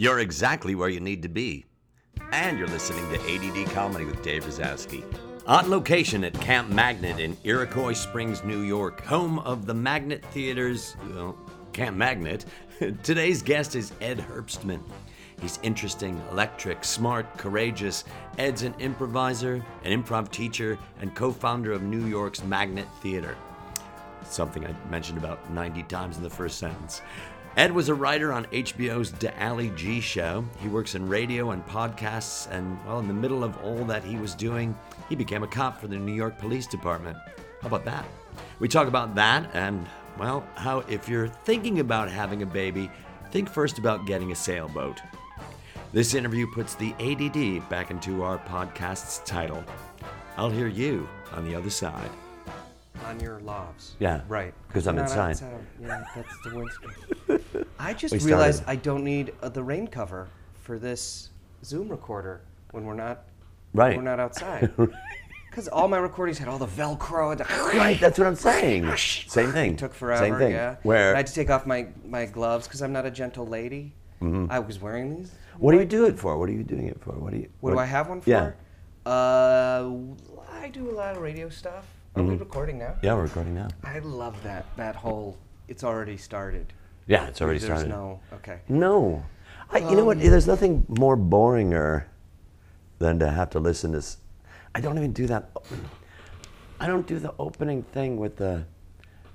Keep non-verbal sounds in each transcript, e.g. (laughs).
You're exactly where you need to be. And you're listening to ADD Comedy with Dave Razowsky. On location at Camp Magnet in Iroquois Springs, New York, home of the Magnet Theater's, well, Camp Magnet, (laughs) today's guest is Ed Herbstman. He's interesting, electric, smart, courageous. Ed's an improviser, an improv teacher, and co founder of New York's Magnet Theater. Something I mentioned about 90 times in the first sentence. Ed was a writer on HBO's Ali G Show. He works in radio and podcasts, and well, in the middle of all that he was doing, he became a cop for the New York Police Department. How about that? We talk about that and, well, how if you're thinking about having a baby, think first about getting a sailboat. This interview puts the ADD back into our podcast's title. I'll hear you on the other side. On your lofts. Yeah, Right. Because I'm inside. outside. Yeah, that's the windscreen. (laughs) I just We realized started. I don't need uh, the rain cover for this Zoom recorder when we're not Right. we're not outside. (laughs) Because all my recordings had all the Velcro. And the Right, that's what I'm saying. (laughs) Same thing. took forever. Same thing. Yeah. Where? I had to take off my my gloves because I'm not a gentle lady. I was wearing these. what do you do it for? What are you doing it for? What do you? What, do I have one for? Yeah. Uh, I do a lot of radio stuff. Are Mm-hmm. we recording now? Yeah, we're recording now. I love that that whole. It's already started. Yeah, it's already There's started. no. Okay. No. I, you know what? Um, There's nothing more boringer than to have to listen to. s- I don't even do that. I don't do the opening thing with the.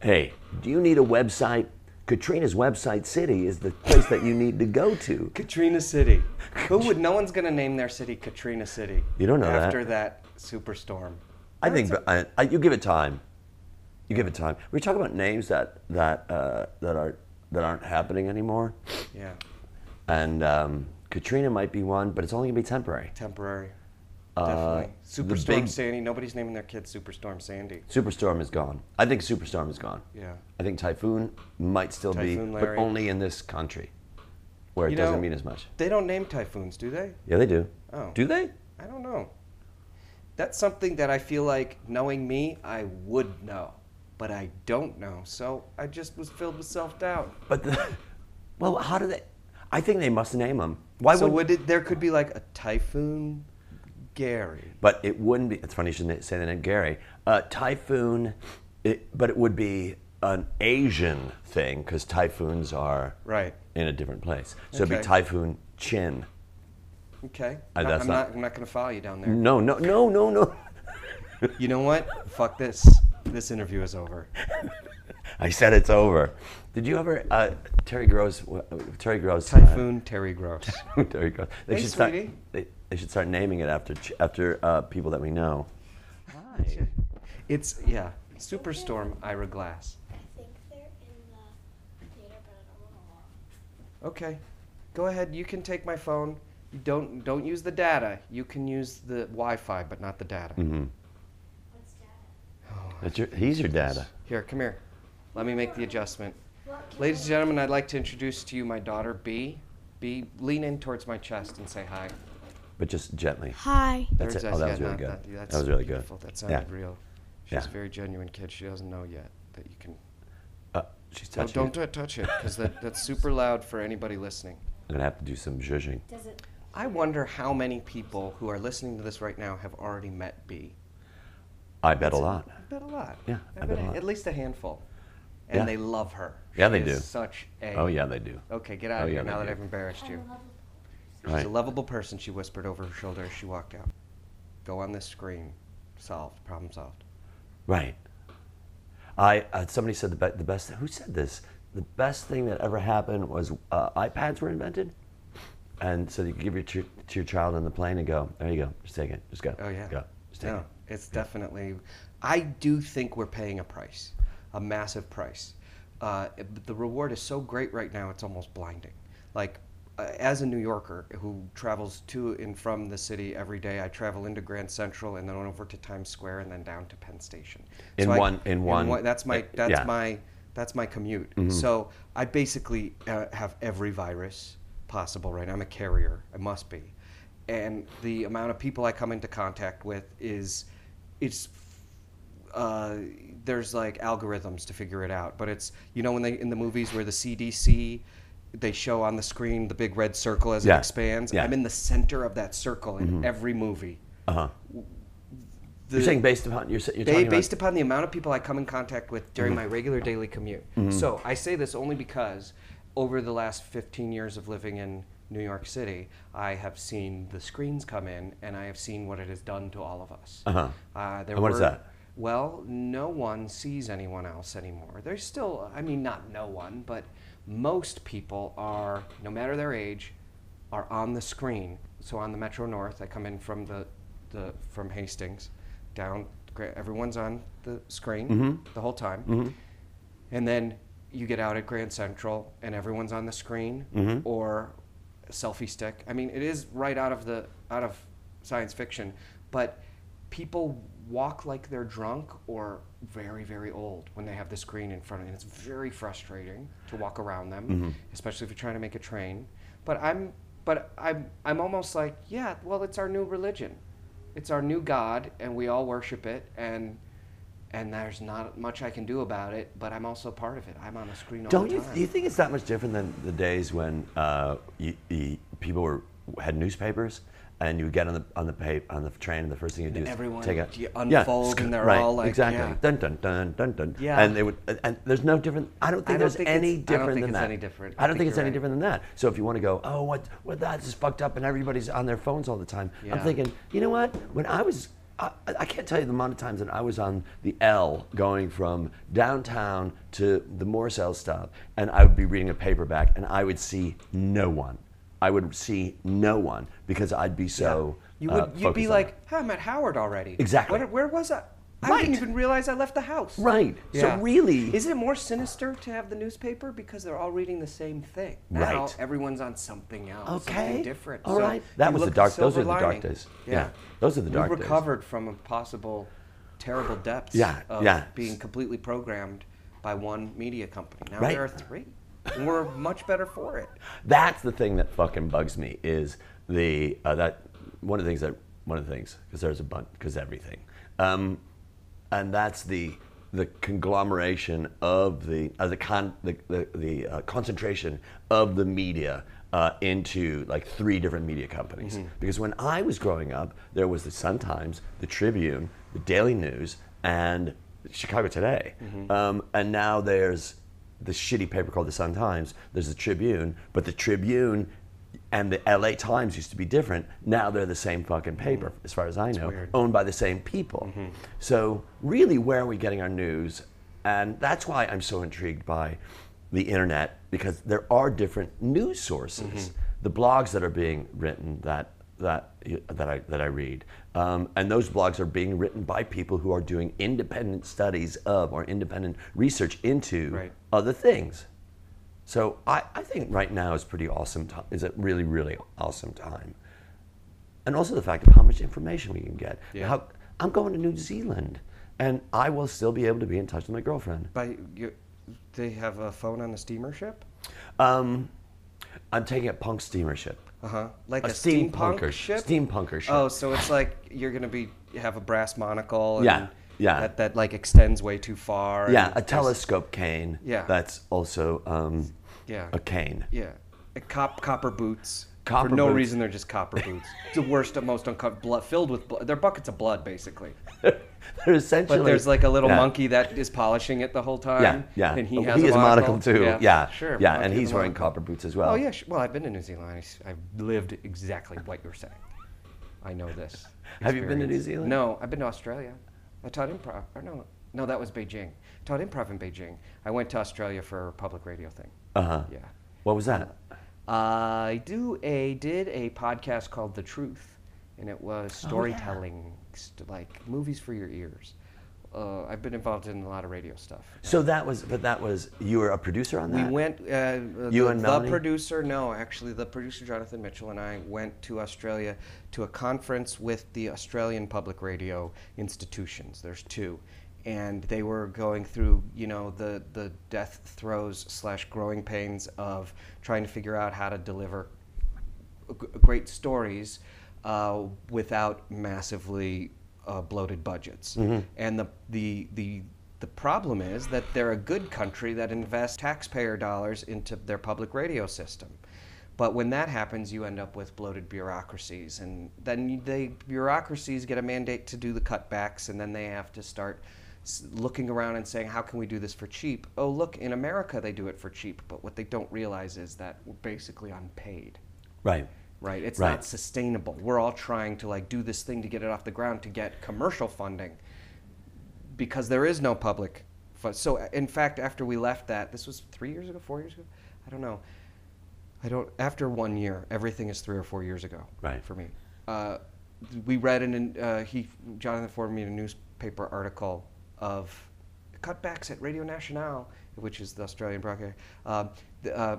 Hey, do you need a website? Katrina's website city is the place that you need to go to. Katrina City. Who would? No one's gonna name their city Katrina City. You don't know that. after that. superstorm. I think I, I, you give it time. You give it time. We talk about names that that uh, that are that aren't happening anymore, Yeah, and um, Katrina might be one, but it's only gonna be temporary. temporary. Uh, Definitely. the Superstorm big- Sandy. Nobody's naming their kid Superstorm Sandy. Superstorm is gone. I think Superstorm is gone. Yeah. I think Typhoon might still Typhoon be, Larry. but only in this country, where it You doesn't mean as much. They don't name typhoons, do they? Yeah, they do. Oh. Do they? I don't know. That's something that I feel like, knowing me, I would know, but I don't know. So I just was filled with self doubt. But the, (laughs) well, how do they? I think they must name them. Why so would? would it? There could be like a typhoon, Gary. But it wouldn't be. It's funny you should say the name Gary. Uh, typhoon, it, but it would be an Asian thing because typhoons are Right. in a different place. So it'd be Typhoon Chin. Okay. Uh, Not- that's I'm not- not. I'm not going to follow you down there. No, no, no, no, no. (laughs) You know what? Fuck this. This interview is over. I said it's over. Did you ever uh, Terry Gross? uh, Terry Gross. Typhoon Terry Gross. (laughs) Uh, Terry Gross. They Hey, should start. sweetie. They, they should start naming it after after uh, people that we know. Hi. It's yeah. Superstorm Ira Glass. I think they're in the theater, but I don't want to walk. Okay. Go ahead. You can take my phone. You don't don't use the data. You can use the Wi-Fi, but not the data. Mm-hmm. What's that? That's your, he's your data. Here, come here. Let me make the adjustment. What Ladies and gentlemen, I'd like to introduce to you my daughter B. B, lean in towards my chest and say hi. but just gently. Hi. That's it. Oh, that yeah, was really good. That, that's that was really good. beautiful. That sounded Yeah. real. She's Yeah. a very genuine kid. She doesn't know yet that you can. Uh, she's No, don't it. t- touch it because that, that's super loud for anybody listening. I'm gonna have to do some zhuzhing. Does it? I wonder how many people who are listening to this right now have already met B. I bet a lot. I bet a lot. Yeah, I bet a lot. At least a handful. And Yeah. they love her. Yeah, She they do. Such a. Oh yeah, they do. Okay, get out Oh, of here they now that do. I've embarrassed you. She's Right. a lovable person, she whispered over her shoulder as she walked out. Go on this screen. Solved. Problem solved. Right. I uh, somebody said the, be- the best. Who said this? The best thing that ever happened was uh, iPads were invented, and so you give your ch- to your child on the plane and go, there you go, just take it, just go. Oh, yeah. Go. Just take No, it. it's definitely. I do think we're paying a price, a massive price. Uh, but the reward is so great right now; it's almost blinding. Like, uh, as a New Yorker who travels to and from the city every day, I travel into Grand Central and then over to Times Square and then down to Penn Station. In I- one- in one- That's my. uh, That's yeah. my. That's my commute. So I basically uh, have every virus possible right now. I'm a carrier. I must be. And the amount of people I come into contact with is, it's, uh, there's like algorithms to figure it out. But it's, you know, when they, in the movies where the CDC they show on the screen the big red circle as Yeah. it expands. Yeah. I'm in the center of that circle in every movie. Uh huh. The- You're saying based upon you're, you're Ba- based about, upon the amount of people I come in contact with during Mm-hmm. my regular daily commute. So I say this only because over the last 15 years of living in New York City, I have seen the screens come in and I have seen what it has done to all of us. Uh-huh. Uh, there And what is were- that? Well, no one sees anyone else anymore. There's still, I mean, not no one, but most people are, no matter their age, are on the screen. So on the Metro North, I come in from the, the from Hastings, down. Everyone's on the screen Mm-hmm. the whole time, and then you get out at Grand Central, and everyone's on the screen Mm-hmm. or a selfie stick. I mean, it is right out of the out of science fiction, but people walk like they're drunk or very very old when they have the screen in front of them. And it's very frustrating to walk around them, Mm-hmm. especially if you're trying to make a train. But I'm but I'm I'm almost like, yeah, well, it's our new religion. It's our new god and we all worship it and and there's not much I can do about it, but I'm also part of it. I'm on a screen all don't the you time. do you think it's that much different than the days when uh, you, you, people were had newspapers and you would get on the on the on the train and the first thing you do is everyone take a unfold and they're right, all like, exactly yeah. dun dun dun dun dun Yeah. and they would and there's no different I don't think I don't there's think any it's- I don't different think than it's that any different. I I don't think think it's any right. different than that so if you want to go oh what what that's just fucked up and everybody's on their phones all the time I'm thinking you know what when I was I, I can't tell you the amount of times that I was on the L going from downtown to the Morse L stop, and I would be reading a paperback, and I would see no one. I would see no one because I'd be so. You uh, would you'd be like, hey, I'm at Howard already. Exactly. Where, where was I? I Right. didn't even realize I left the house. Right. Yeah. So really, Is it more sinister to have the newspaper because they're all reading the same thing? Now Right. everyone's on something else, okay, something different. all So right. That was the dark. Those are the dark lining. days. Yeah. those are the dark days. We recovered from a possible terrible depths Yeah, of yeah. being completely programmed by one media company. Now Right. there are three. And we're much better for it. That's the thing that fucking bugs me is the uh, that one of the things that one of the things because there's a bunch because everything, um, and that's the the conglomeration of the uh, the con the the, the uh, concentration of the media. Uh, into like three different media companies. Because when I was growing up, there was the Sun Times, the Tribune, the Daily News, and Chicago Today. Um, and now there's the shitty paper called the Sun Times. There's the Tribune, but the Tribune and the LA Times used to be different. Now they're the same fucking paper, mm. as far as I know, owned by the same people. Mm-hmm. So really, where are we getting our news? And that's why I'm so intrigued by the internet because there are different news sources. Mm-hmm. The blogs that are being written that that that I that I read, um, and those blogs are being written by people who are doing independent studies of or independent research into Right. other things. So I, I think right now is pretty awesome. Time, is a really really awesome time, and also the fact of how much information we can get. Yeah. How, I'm going to New Zealand, and I will still be able to be in touch with my girlfriend. By you, they have a phone on the steamer ship. Um, I'm taking a punk steamer ship. Uh huh. Like a, A steampunk steampunker- ship. steampunker ship. Oh, so it's like you're gonna be have a brass monocle. And Yeah, yeah. That that like extends way too far. Yeah, a telescope cane. Yeah. That's also um, Yeah. a cane. Yeah. A cop copper boots. Copper For no boots. reason, they're just copper boots. (laughs) it's the worst, most uncut blood, filled with blood. They're buckets of blood, basically. (laughs) They're essentially. But there's like a little yeah. monkey that is polishing it the whole time. Yeah, yeah. And he Oh, has he a a monocle too. Yeah, Yeah, sure. Yeah, and he's wearing monocle. copper boots as well. Oh yeah. Well, I've been to New Zealand. I've lived exactly what you're saying. I know this. (laughs) Have you been to New. Zealand? No, I've been to Australia. I taught improv. Or no, no, that was Beijing. taught improv in Beijing. I went to Australia for a public radio thing. Uh huh. Yeah. What was that? I do a did a podcast called The Truth, and it was Oh, storytelling, st- like movies for your ears. Uh, I've been involved in a lot of radio stuff. So that was, but that was you were a producer on that. We went. Uh, You the, and the producer, no, actually, the producer Jonathan Mitchell and I went to Australia to a conference with the Australian public radio institutions. There's two, and they were going through, you know, the the death throes slash growing pains of trying to figure out how to deliver g- great stories uh, without massively uh, bloated budgets. And the, the, the The problem is that they're a good country that invests taxpayer dollars into their public radio system. But when that happens, you end up with bloated bureaucracies, and then the bureaucracies get a mandate to do the cutbacks, and then they have to start looking around and saying, "How can we do this for cheap?" Oh, look, in America they do it for cheap, but what they don't realize is that we're basically unpaid Right. Right? It's Right. not sustainable. We're all trying to like do this thing to get it off the ground to get commercial funding because there is no public fund. So uh, in fact, after we left that, this was three years ago, four years ago, I don't know. I don't. After one year, everything is three or four years ago. Right. For me, uh, we read in uh, he Jonathan forwarded me a newspaper article of cutbacks at Radio National, which is the Australian broadcaster. Uh, the, uh,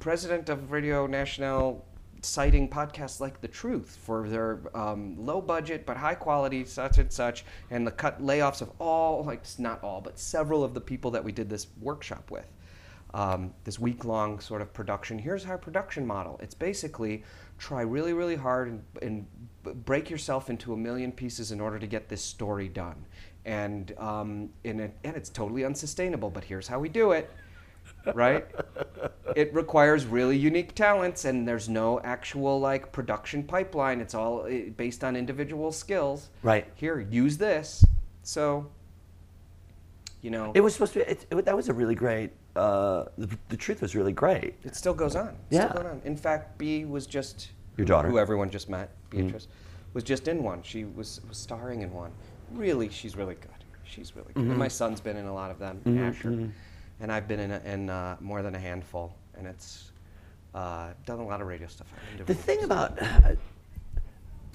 president of Radio National citing podcasts like The Truth for their um, low budget but high quality such and such, and the cut layoffs of all, like not all, but several of the people that we did this workshop with. Um, this week long sort of production. Here's our production model. It's basically try really, really hard and, and break yourself into a million pieces in order to get this story done. And, um, and, it, and it's totally unsustainable, but here's how we do it right? it requires really unique talents, and there's no actual like production pipeline. It's all eh, based on individual skills. Right. Here, use this. So, you know, It was supposed to be. It, it, that was a really great. Uh, the, the truth was really great. it still goes on. It's Yeah. Still going on. In fact, B was just Your daughter? who everyone just met, Beatrice, was just in one. She was was starring in one. Really, she's really good. She's really good. And my son's been in a lot of them, Asher, and I've been in, a, in uh, more than a handful, and it's uh, done a lot of radio stuff. The thing about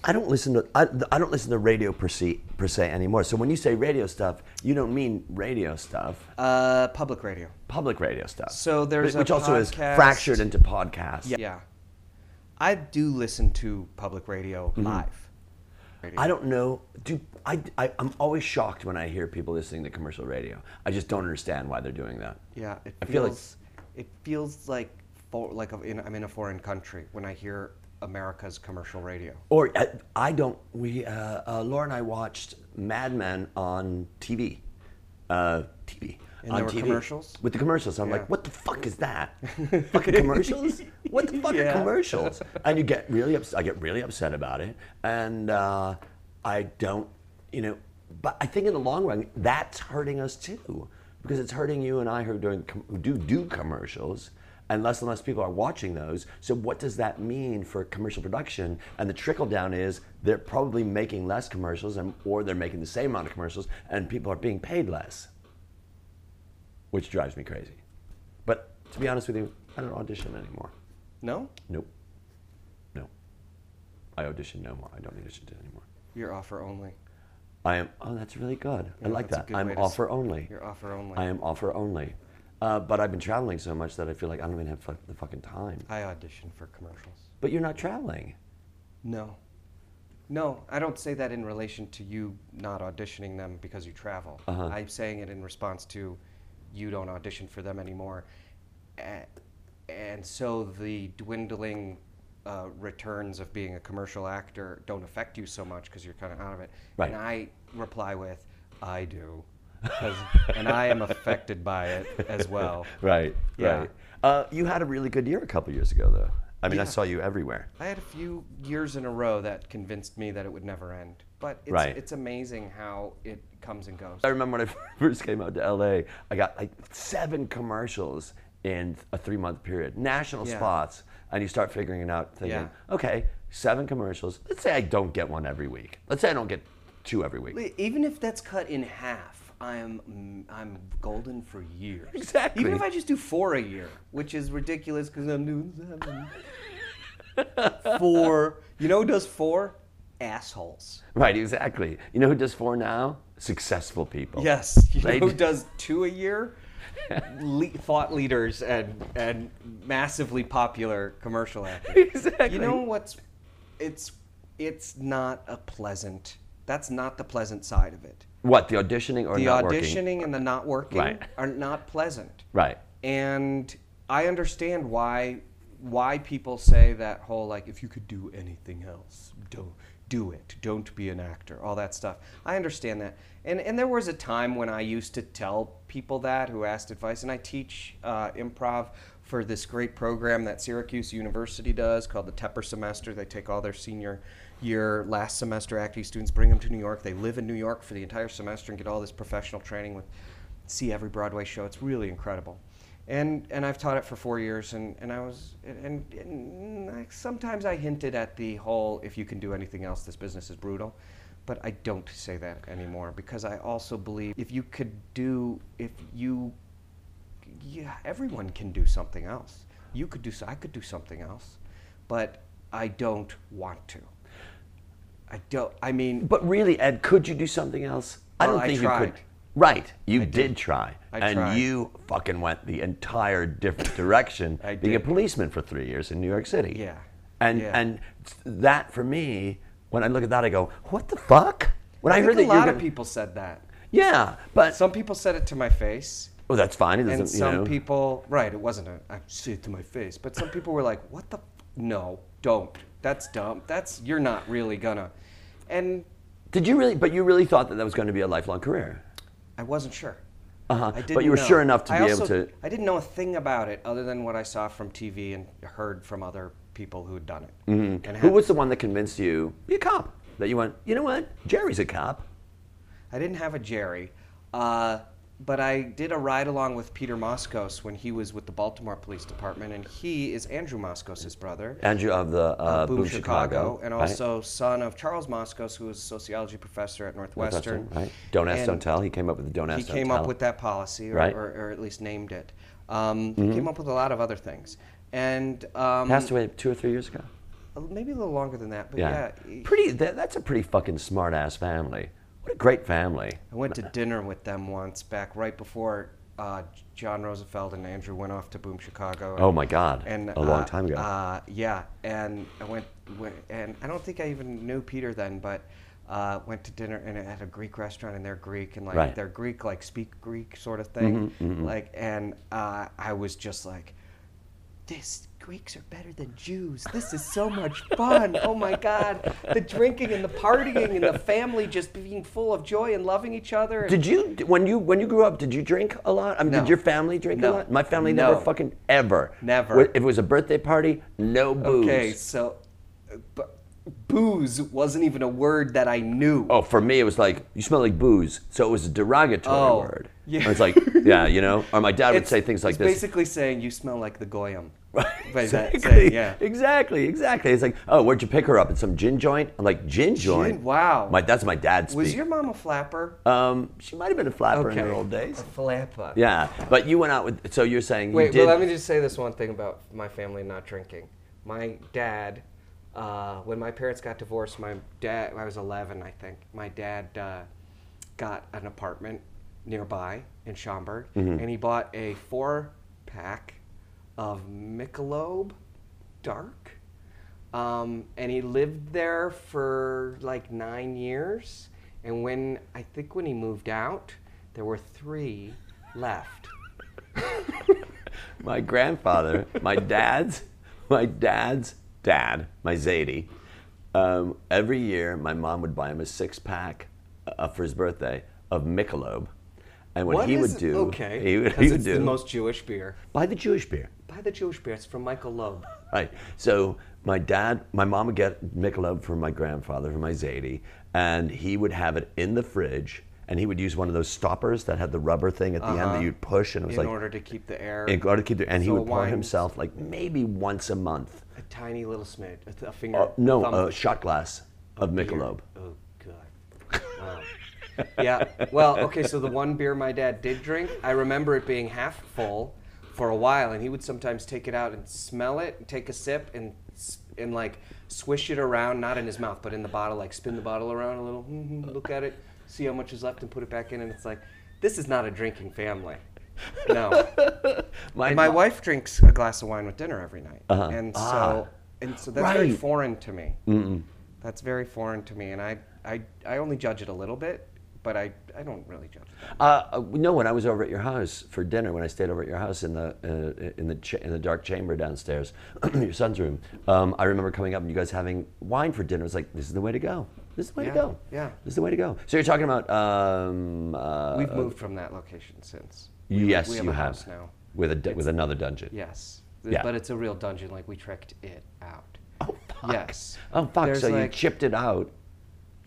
I don't listen to I, I don't listen to radio per se, per se anymore. So when you say radio stuff, you don't mean radio stuff, uh, public radio. public radio stuff. So there's which also is fractured into podcasts. Yeah. yeah. I do listen to public radio live. Radio. I don't know. Do I, I? I'm always shocked when I hear people listening to commercial radio. I just don't understand why they're doing that. Yeah, it I feel like- feels it feels like for, like a, in, I'm in a foreign country when I hear America's commercial radio. Or I, I don't. We uh, uh, Laura and I watched Mad Men on TV. Uh, TV. And on there were TV. commercials? With the commercials, I'm Yeah. like, what the fuck is that? Fucking (laughs) commercials? What the fuck Yeah. are commercials? And you get really upset. I get really upset about it, and uh, I don't, you know. But I think in the long run, that's hurting us too, because it's hurting you and I who are doing who do do commercials. And less and less people are watching those. So what does that mean for commercial production? And the trickle down is they're probably making less commercials, and or they're making the same amount of commercials, and people are being paid less which drives me crazy. But to be honest with you, I don't audition anymore. No, Nope. No. I audition no more. I don't audition anymore. you're offer only. I am. Oh, that's really good. I like that. I'm offer only. You're offer only. I am offer only. Uh, but I've been traveling so much that I feel like I don't even have fu- the fucking time. I audition for commercials. But you're not traveling. No. No, I don't say that in relation to you not auditioning them because you travel. Uh-huh. I'm saying it in response to you don't audition for them anymore. And so the dwindling uh, returns of being a commercial actor don't affect you so much because you're kind of out of it. Right. And I reply with, I do. (laughs) and I am affected by it as well. (laughs) Right. Yeah. Right. Uh, you had a really good year a couple years ago, though. I mean, I saw you everywhere. I had a few years in a row that convinced me that it would never end. But it's, Right. it's amazing how it comes and goes. I remember when I (laughs) first came out to LA, I got like seven commercials in a three month period, national Yeah. spots. And you start figuring it out, thinking, Yeah. okay, seven commercials. Let's say I don't get one every week. Let's say I don't get two every week. Even if that's cut in half, I'm I'm golden for years. Exactly. Even if I just do four a year, which is ridiculous because I'm doing seven. (laughs) four. You know who does four? Assholes. Right, exactly. You know who does four now? Successful people. Yes. You know who does two a year? Le- thought leaders and and massively popular commercial actors. Exactly. (laughs) You know what's it's it's not a pleasant. That's not the pleasant side of it. What, the auditioning or the not working? auditioning and the not working Right. are not pleasant. Right. And I understand why why people say that whole like if you could do anything else, don't do it. Don't be an actor. All that stuff. I understand that. And and there was a time when I used to tell people that who asked advice, and I teach uh, improv for this great program that Syracuse University does called the Tepper Semester. They take all their senior year last semester acting students, bring them to New York. They live in New York for the entire semester and get all this professional training with see every Broadway show. It's really incredible. And, and I've taught it for four years, and, and I was and, and I, sometimes I hinted at the whole if you can do anything else, this business is brutal, but I don't say that anymore because I also believe if you could do if you yeah everyone can do something else. You could do so I could do something else, but I don't want to. I don't. I mean, But really, Ed, could you do something else? I don't I think you tried. could. Right, you did. did. try, I and tried. you fucking went the entire different direction, (laughs) I being a policeman for three years in New York City. Yeah. and Yeah. and that for me, when I look at that, I go, "What the fuck?" When I, I, heard think that a lot of gonna- people said that. yeah, but Some people said it to my face. well, that's fine. It doesn't, and you some know. people right it wasn't a i say it to my face but some people were like what the f- no don't that's dumb that's you're not really gonna and Did you really? But you really thought that that was going to be a lifelong career. I wasn't sure Uh-huh. I But you were know. sure enough to I be also- able to. i didn't know a thing about it other than what i saw from tv and heard from other people who had done it Mm-hmm. Who was the one that convinced you? Be a cop. That you went. You know what? Jerry's a cop. i didn't have a jerry uh, but I did a ride along with Peter Moskos when he was with the Baltimore Police Department, and he is Andrew Moskos' brother. Andrew of the uh, Boom, Chicago, and right? also son of Charles Moskos, who was a sociology professor at Northwestern. Northwestern, right? Don't ask, And don't tell. He came up with the don't ask, don't tell. He came up with that policy, or, Right. or, or at least named it. Um, Mm-hmm. He came up with a lot of other things, and um, Passed away two or three years ago. maybe a little longer than that. But Yeah. yeah, Pretty. That, that's a pretty fucking smart ass family. What a great family. I went to dinner with them once back right before uh, John Roosevelt and Andrew went off to Boom Chicago. Oh my God. And a long uh, time ago. Uh, yeah, and I went, went, and I don't think I even knew Peter then, but uh, went to dinner and at a Greek restaurant, and they're Greek, and like Right. they're Greek, like speak Greek sort of thing, Mm-hmm, like, and uh, I was just like, this Greeks are better than Jews. This is so much fun. Oh my God. The drinking and the partying and the family just being full of joy and loving each other. did you when you when you grew up? Did you drink a lot? I mean, No. did your family drink a lot? My family No. never fucking ever. Never. If it was a birthday party, no booze. Okay, so uh, bu- booze wasn't even a word that I knew. Oh, for me, it was like you smell like booze, so it was a derogatory Oh, word. Yeah. Or It's like, yeah, you know. Or my dad would It's- say things like it's this. basically saying you smell like the goyim. (laughs) By that exactly. saying, yeah. Exactly. Exactly. It's like, oh, where'd you pick her up at some gin joint? I'm like, gin joint. Wow. My that's my dad speak. Was your mom a flapper? Um, she might have been a flapper in her old days. A flapper. Yeah, but you went out with. So you're saying Wait, you did. well, let me just say this one thing about my family not drinking. My dad, uh, when my parents got divorced, my dad, I was 11, I think. My dad uh, got an apartment nearby in Schaumburg, Mm-hmm. and he bought a four pack of Michelob Dark. Um, and he lived there for like nine years. And when I think when he moved out, there were three left. my grandfather, my dad's, my dad's dad, my Zadie. Um, every year, my mom would buy him a six pack uh, for his birthday of Michelob, and what, What he is would do, Okay. he would, he would it's do the most Jewish beer. buy the Jewish beer. Buy the Jewish beer. It's from Michael Loeb. Right. So my dad, my mom would get Michelob from my grandfather, from my Zadie, and he would have it in the fridge, and he would use one of those stoppers that had the rubber thing at the end that you'd push, and it was in like in order to keep the air. in order to keep the, and he would pour himself like maybe once a month. a tiny little smidge, a, finger. Uh, no, thumb a shot glass of beer. Michelob. Oh god. (laughs) Wow. Yeah. Well, okay. So the one beer my dad did drink, I remember it being half full for a while, and he would sometimes take it out and smell it, take a sip, and and like swish it around, not in his mouth, but in the bottle, like spin the bottle around a little, mhm, look at it, see how much is left, and put it back in, and it's like, this is not a drinking family. No. (laughs) My, my wife drinks a glass of wine with dinner every night, Uh-huh. and so Ah. and so that's very foreign to me. That's very foreign to me, and I, I I only judge it a little bit, but I, I don't really judge. Uh, uh, no, when I was over at your house for dinner, when I stayed over at your house in the uh, in the cha- in the dark chamber downstairs, (clears throat) your son's room, um, I remember coming up and you guys having wine for dinner. It was like, this is the way to go. This is the way Yeah, to go. yeah. This is the way to go. So you're talking about. Um, uh, We've moved from that location since. We, yes, we have you a have. house now. With a du- with another dungeon. Yes, Yeah. but it's a real dungeon. Like we trekked it out. Oh fuck. Yes. Oh fuck. There's so you chipped it out.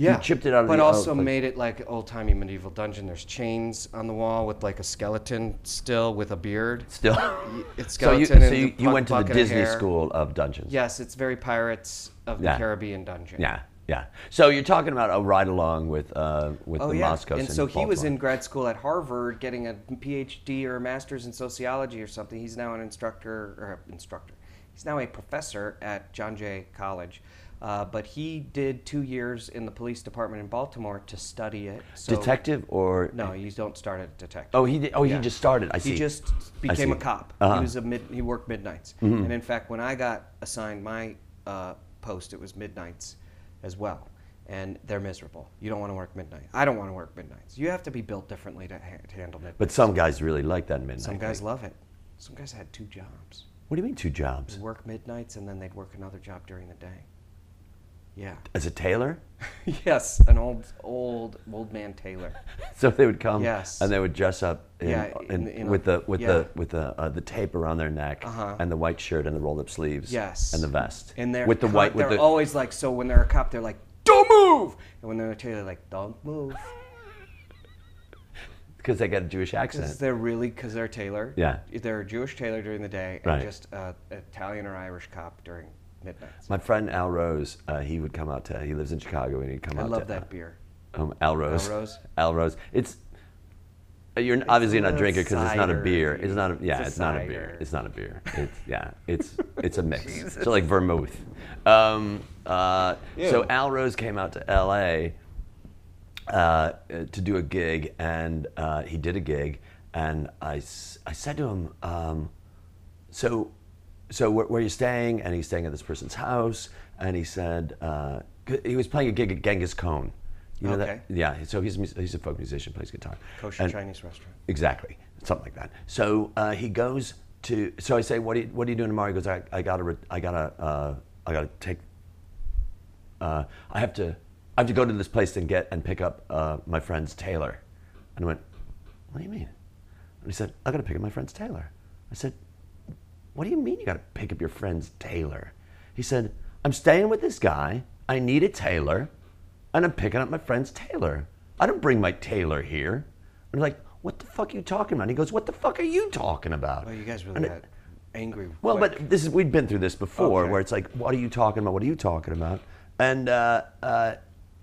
Yeah, chipped it out of but the- also oh, like- made it like old timey medieval dungeon. There's chains on the wall with like a skeleton still with a beard. Still. (laughs) It's so you, skeleton so and you, you went to the Disney. School of Dungeons. Yes, it's very Pirates of the Caribbean dungeon. Yeah. Yeah. So you're talking about a ride along with uh, with Oh the yeah, Moskos. and in so he was in grad school at Harvard, getting a PhD or a master's in sociology or something. He's now an instructor or instructor. He's now a professor at John Jay College, uh, but he did two years in the police department in Baltimore to study it. So, detective or No, you don't start as a detective. Oh, he did, oh Yeah. he just started. I see. He just became a cop. Uh-huh. He was a mid. He worked midnights, and in fact, when I got assigned my uh, post, it was midnights as well. And they're miserable. You don't want to work midnight. I don't want to work midnights. You have to be built differently to, ha- to handle midnight. But some guys really like that midnight. some guys thing. love it. Some guys had two jobs. What do you mean two jobs? They'd work midnights and then they'd work another job during the day. Yeah. As a tailor? (laughs) yes, an old, old, old man tailor. (laughs) So they would come Yes. and they would dress up in, Yeah, in- in- a- with the with yeah. the with the uh, the tape around their neck Uh-huh. and the white shirt and the rolled up sleeves. Yes. And the vest. And they're with the white with They're the always like so. When they're a cop, they're like, "Don't move," and when they're a tailor, they're like, "Don't move," (laughs) because they got a Jewish accent. because they're really because they're a tailor. Yeah. they're a Jewish tailor during the day and Right. just uh, Italian or Irish cop during midnights. My friend Al Rose, uh, he would come out to. He lives in Chicago, and he'd come I out. I love to, that beer. Um, Al Rose. Al Rose? (laughs) Al Rose. It's. uh, You're obviously not drinking because it's not a beer. It's not. A, yeah, It's a it's, not a beer. It's not a beer. It's yeah. It's (laughs) it's a mix. so like vermouth. Um, uh, so Al Rose came out to L.A. Uh, to do a gig, and uh, he did a gig, and I, I said to him, um, so so where, where are you staying? And he's staying at this person's house. And he said uh, he was playing a gig at Genghis Khan. You know Okay. that? Yeah. So he's a he's a folk musician, plays guitar. Kosher And- Chinese restaurant. Exactly, something like that. So uh, he goes to. So I say, what are you, what are you doing tomorrow? He goes, I, I gotta I gotta uh, I gotta take. Uh, I have to I have to go to this place and get and pick up uh, my friend's tailor. And I went, what do you mean? And he said, I gotta pick up my friend's tailor. I said, what do you mean you gotta pick up your friend's tailor? He said, I'm staying with this guy. I need a tailor, and I'm picking up my friend's tailor. I don't bring my tailor here. And I'm like, what the fuck are you talking about? And he goes, what the fuck are you talking about? Oh, you guys really And it- got angry. well, quick. but this is we'd been through this before, Okay. where it's like, what are you talking about? What are you talking about? And uh, uh,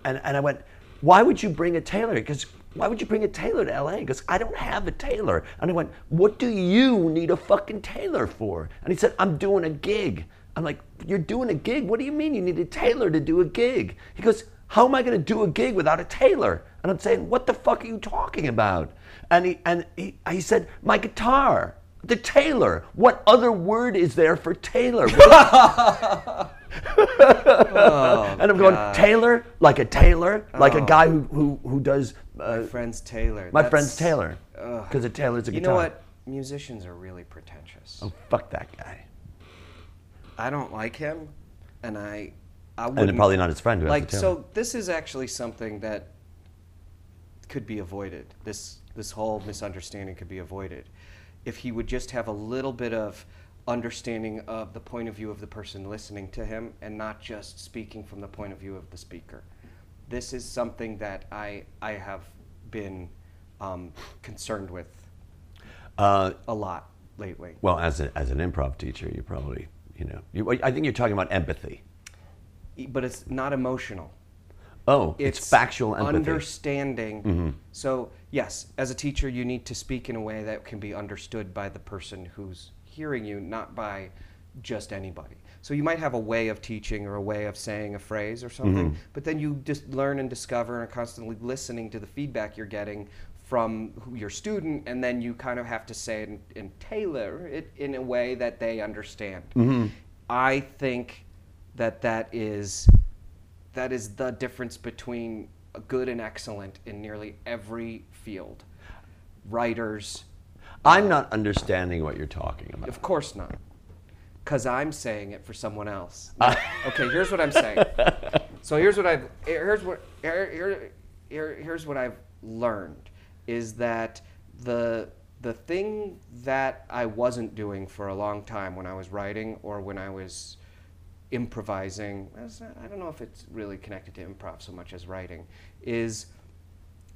and and I went, why would you bring a tailor? Because why would you bring a tailor to L.A.? Because I don't have a tailor. And I went, what do you need a fucking tailor for? And he said, I'm doing a gig. I'm like, you're doing a gig? What do you mean you need a tailor to do a gig? He goes, how am I going to do a gig without a tailor? And I'm saying, what the fuck are you talking about? And he and he, he said, my guitar. The tailor. What other word is there for tailor? (laughs) What- and I'm going God. tailor, like a tailor, like a Oh. guy who who, who does. Uh, my friend's Taylor. my That's- friend's tailor, Ugh. because a tailor's a guitar. You know what? Musicians are really pretentious. Oh fuck that guy. I don't like him, and I, I And wouldn't. probably not his friend like so. This is actually something that could be avoided. This this whole misunderstanding could be avoided if he would just have a little bit of understanding of the point of view of the person listening to him and not just speaking from the point of view of the speaker. This is something that I I have been um, concerned with Uh, a lot lately. well, as a, as an improv teacher, you probably you know. You, I think you're talking about empathy. But it's not emotional. Oh, it's, factual empathy. Mm-hmm. understanding. So, yes, as a teacher, you need to speak in a way that can be understood by the person who's hearing you, not by just anybody. So, you might have a way of teaching or a way of saying a phrase or something, Mm-hmm. but then you just learn and discover and are constantly listening to the feedback you're getting from your student, and then you kind of have to say it and, and tailor it in a way that they understand. Mm-hmm. I think that that is that is the difference between good and excellent in nearly every field. Writers, I'm not understanding what you're talking about. of course not, because I'm saying it for someone else. (laughs) Okay, here's what I'm saying. So here's what I've here's what here, here, here here's what I've learned is that the the thing that I wasn't doing for a long time when I was writing or when I was improvising, I don't know if it's really connected to improv so much as writing, is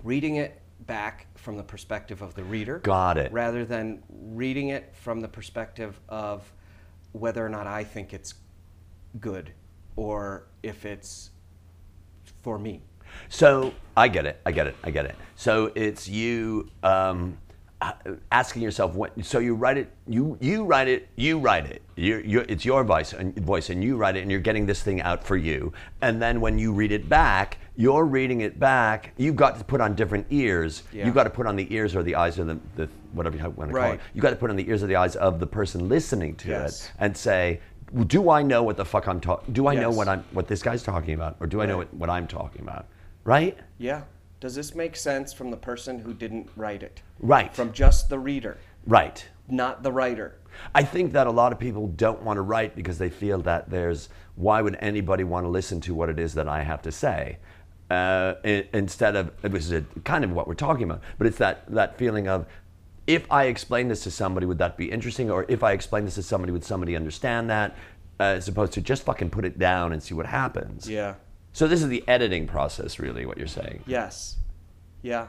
reading it back from the perspective of the reader. Got it. Rather than reading it from the perspective of whether or not I think it's good or if it's for me. So I get it. I get it. I get it. So it's you um, asking yourself what. So you write it. You you write it. You write it. You you it's your voice and voice, and you write it, and you're getting this thing out for you. And then when you read it back, you're reading it back. You've got to put on different ears. Yeah. You've got to put on the ears or the eyes or the, the whatever you want to call it. You've got to put on the ears or the eyes of the person listening to Yes. it and say. Do I know what the fuck I'm talking? Do I know what I'm what this guy's talking about, or do I know what, what I'm talking about? Right? Yeah. Does this make sense from the person who didn't write it? Right. From just the reader, Right. not the writer. I think that a lot of people don't want to write because they feel that there's why would anybody want to listen to what it is that I have to say? Uh, instead of it was a, kind of what we're talking about, but it's that that feeling of if I explain this to somebody, would that be interesting? Or if I explain this to somebody, would somebody understand that? Uh, as opposed to just fucking put it down and see what happens. Yeah. So this is the editing process, really, what you're saying. Yes. Yeah.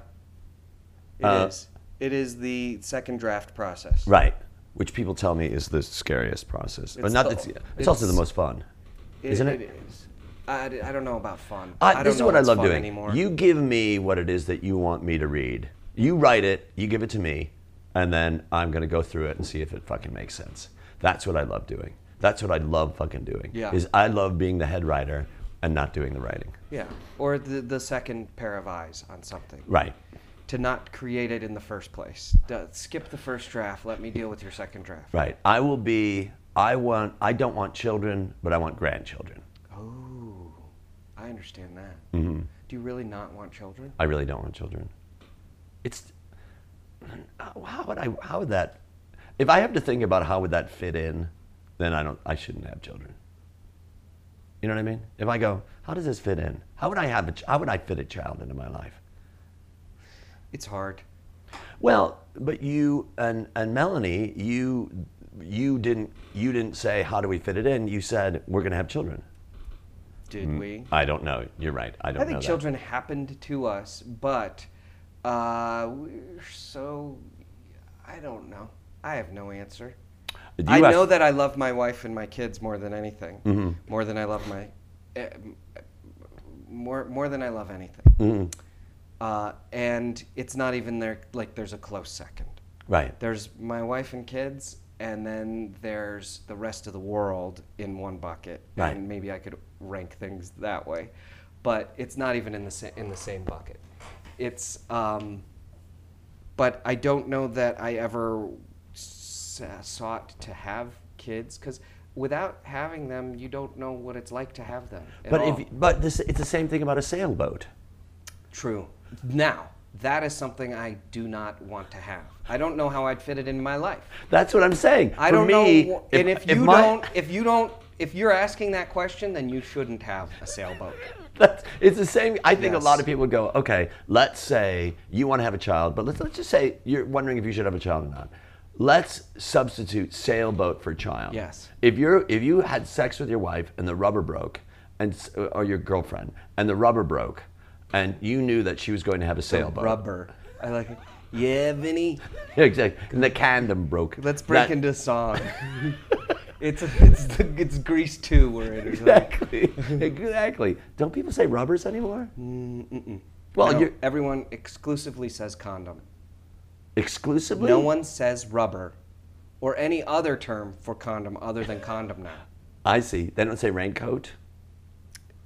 It is. Uh, It is the second draft process. Right. Which people tell me is the scariest process. But It's not the- it's, it's also the most fun. Isn't it? It is. I, I don't know about fun. I, I don't this is what I love doing. Anymore. You give me what it is that you want me to read. You write it, you give it to me, and then I'm going to go through it and see if it fucking makes sense. That's what I love doing. That's what I love fucking doing. Yeah. Is I love being the head writer and not doing the writing. Yeah. Or the, the second pair of eyes on something. Right. To not create it in the first place. Skip the first draft. Let me deal with your second draft. Right. I will be I want I don't want children, but I want grandchildren. I understand that. Mm-hmm. Do you really not want children? I really don't want children. It's how would I how would that if I have to think about how would that fit in, then I don't I shouldn't have children. You know what I mean? If I go, how does this fit in? How would I have a how would I fit a child into my life? It's hard. Well, but you and and Melanie, you you didn't you didn't say how do we fit it in? You said we're going to have children. Did we? I don't know. You're right. I don't I know. think that. children happened to us, but uh, we're so. I don't know. I have no answer. Do I know that I love my wife and my kids more than anything. Mm-hmm. More than I love my. eh, more more than I love anything. Mm-hmm. Uh, and it's not even there. Like there's a close second. Right. There's my wife and kids, and then there's the rest of the world in one bucket. Right. And maybe I could rank things that way, but it's not even in the sa- in the same bucket. It's um, but I don't know that I ever s- sought to have kids because without having them, you don't know what it's like to have them. But all. if but this it's the same thing about a sailboat. True. Now, that is something I do not want to have. I don't know how I'd fit it in my life. That's what I'm saying. I For don't me, know. and if you my- don't, if you don't, if you're asking that question, then you shouldn't have a sailboat. (laughs) That's, it's the same. I think Yes. a lot of people would go, okay, let's say you want to have a child, but let's, let's just say you're wondering if you should have a child or not. Let's substitute sailboat for child. Yes. If you're if you had sex with your wife and the rubber broke, and or your girlfriend and the rubber broke, and you knew that she was going to have a sailboat. Rubber. I like it. Yeah, Vinny. (laughs) exactly. And the condom broke. Let's break That- into song. (laughs) it's it's the, it's Grease two we're in. Exactly. exactly. Don't people say rubbers anymore? Well, No, everyone exclusively says condom. exclusively. No one says rubber, or any other term for condom other than condom now. I see. They don't say raincoat.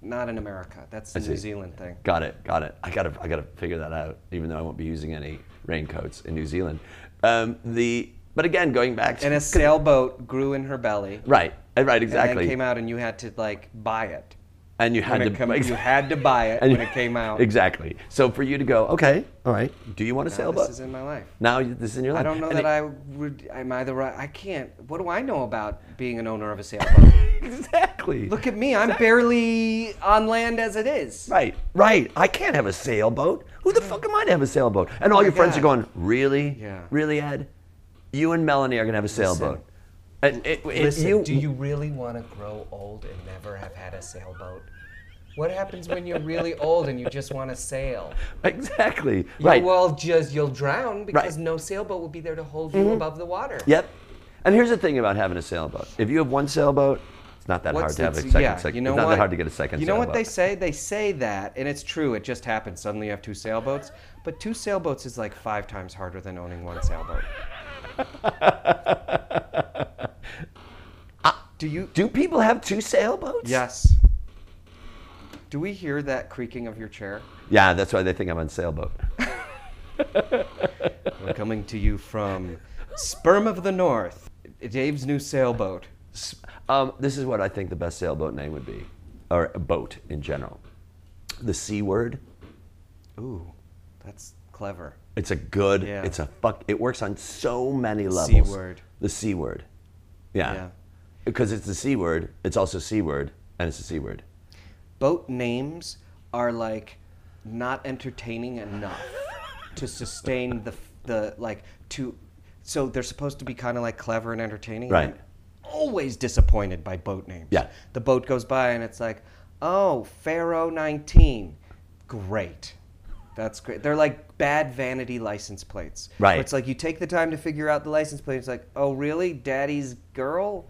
Not in America. That's the New. Zealand thing. Got it. Got it. I gotta. I gotta figure that out. Even though I won't be using any raincoats in New Zealand. Um, the but again, going back to And a sailboat grew in her belly. right, uh, right, And exactly. then came out and you had to like buy it. and you had to come, you (laughs) had to buy it and when you- it came out. Exactly. So for you to go, okay, all right. Do you want a Now sailboat? this is in my life. now this is in your life. I don't know And that it- I would. Am I the right? I can't. What do I know about being an owner of a sailboat? (laughs) exactly. Look at me. I'm barely on land as it is. Right, right. I can't have a sailboat. Who the fuck am I to have a sailboat? And all my your friends are going, really? Yeah. Really, Ed? You and Melanie are gonna have a sailboat. And it, it- Listen, you, do you really want to grow old and never have had a sailboat? What happens when you're really (laughs) old and you just want to sail? exactly You- right. well, just you'll drown because Right. Mm-hmm. no sailboat will be there to hold you above the water. Yep. And here's the thing about having a sailboat. If you have one sailboat, it's not that hard to have a second. yeah, sec- you know it's not what? that hard to get a second You know what they say? They say that, and it's true. It just happens. Suddenly you have two sailboats, but two sailboats is like five times harder than owning one sailboat. Do you? Do people have two sailboats? Yes. Do we hear that creaking of your chair? Yeah, that's why they think I'm on sailboat. (laughs) We're coming to you from Sperm of the North, Dave's new sailboat. Um, this is what I think the best sailboat name would be, or a boat in general. The C word. Ooh, that's clever. It's a good. Yeah. It's a fuck. It works on so many levels. The C word. The C word. Yeah. Yeah. Because it's the C word. It's also C word, and it's a C word. boat names are like not entertaining enough to sustain the the like to so they're supposed to be kind of like clever and entertaining Right. I'm always disappointed by boat names Yeah. the boat goes by and it's like oh pharaoh 19 great that's great they're like bad vanity license plates Right. It's like you take the time to figure out the license plate it's like oh really daddy's girl.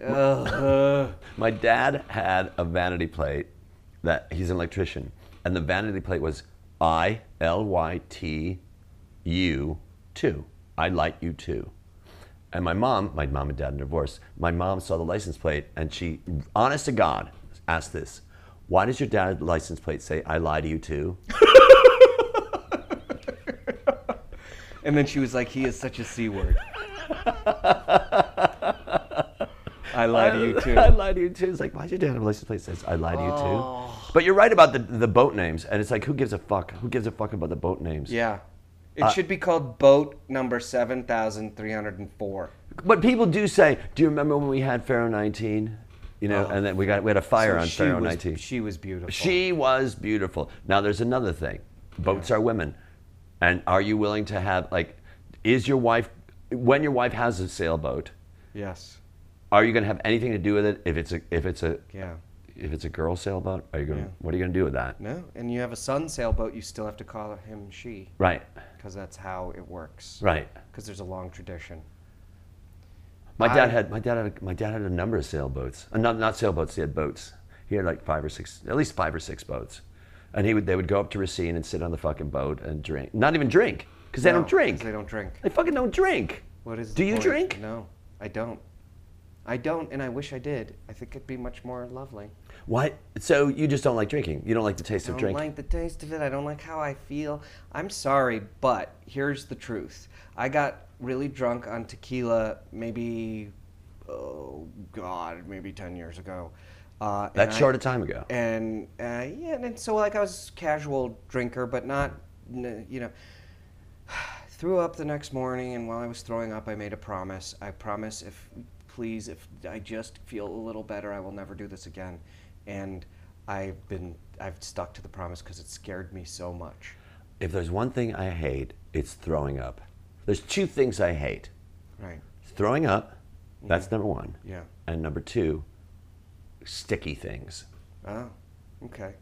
(laughs) My dad had a vanity plate that he's an electrician, and the vanity plate was I L Y T U two. I light you too. And my mom, my mom and dad are divorced. My mom saw the license plate and she, honest to God, asked this: Why does your dad's license plate say "I lie to you too"? (laughs) And then she was like, "He is such a c word." (laughs) I lie to you too. I lie to you too. It's like, why'd your dad have a license plate says I lie to you Oh. too? But you're right about the the boat names, and it's like, who gives a fuck? Who gives a fuck about the boat names? Yeah, it Uh, should be called boat number seven thousand three hundred and four. But people do say, do you remember when we had Pharaoh 19? You know, Oh, and then we got we had a fire on Pharaoh was, 19. She was beautiful. She was beautiful. Now there's another thing. Boats are women. And are you willing to have like is your wife when your wife has a sailboat, Yes. are you going to have anything to do with it if it's a if it's a Yeah. if it's a girl sailboat? Are you going Yeah. what are you going to do with that? No, and you have a son sailboat. You still have to call him she Right. because that's how it works. Right. Because there's a long tradition. My dad had my dad had a, my dad had a number of sailboats. Uh, not not sailboats. He had boats. He had like five or six, at least five or six boats. And he would they would go up to Racine and sit on the fucking boat and drink. Not even drink because they No, don't drink. 'cause They don't drink. They fucking don't drink. What is? Do the you point? drink? No, I don't. I don't, and I wish I did. I think it'd be much more lovely. What? So you just don't like drinking? You don't like the taste of drink. I of don't drink? like the taste of it. I don't like how I feel. I'm sorry, but here's the truth. I got really drunk on tequila maybe, oh God, maybe 10 years ago. Uh, and That's I- short a time ago. And uh, yeah, and then- so like I was casual drinker, but not, you know. (sighs) Threw up the next morning, and while I was throwing up, I made a promise. I promise, if please, if I just feel a little better, I will never do this again. And I've been, I've stuck to the promise because it scared me so much. If there's one thing I hate, it's throwing up. There's two things I hate. Right? Throwing up, that's number one. Yeah. And number two, sticky things. Oh, okay.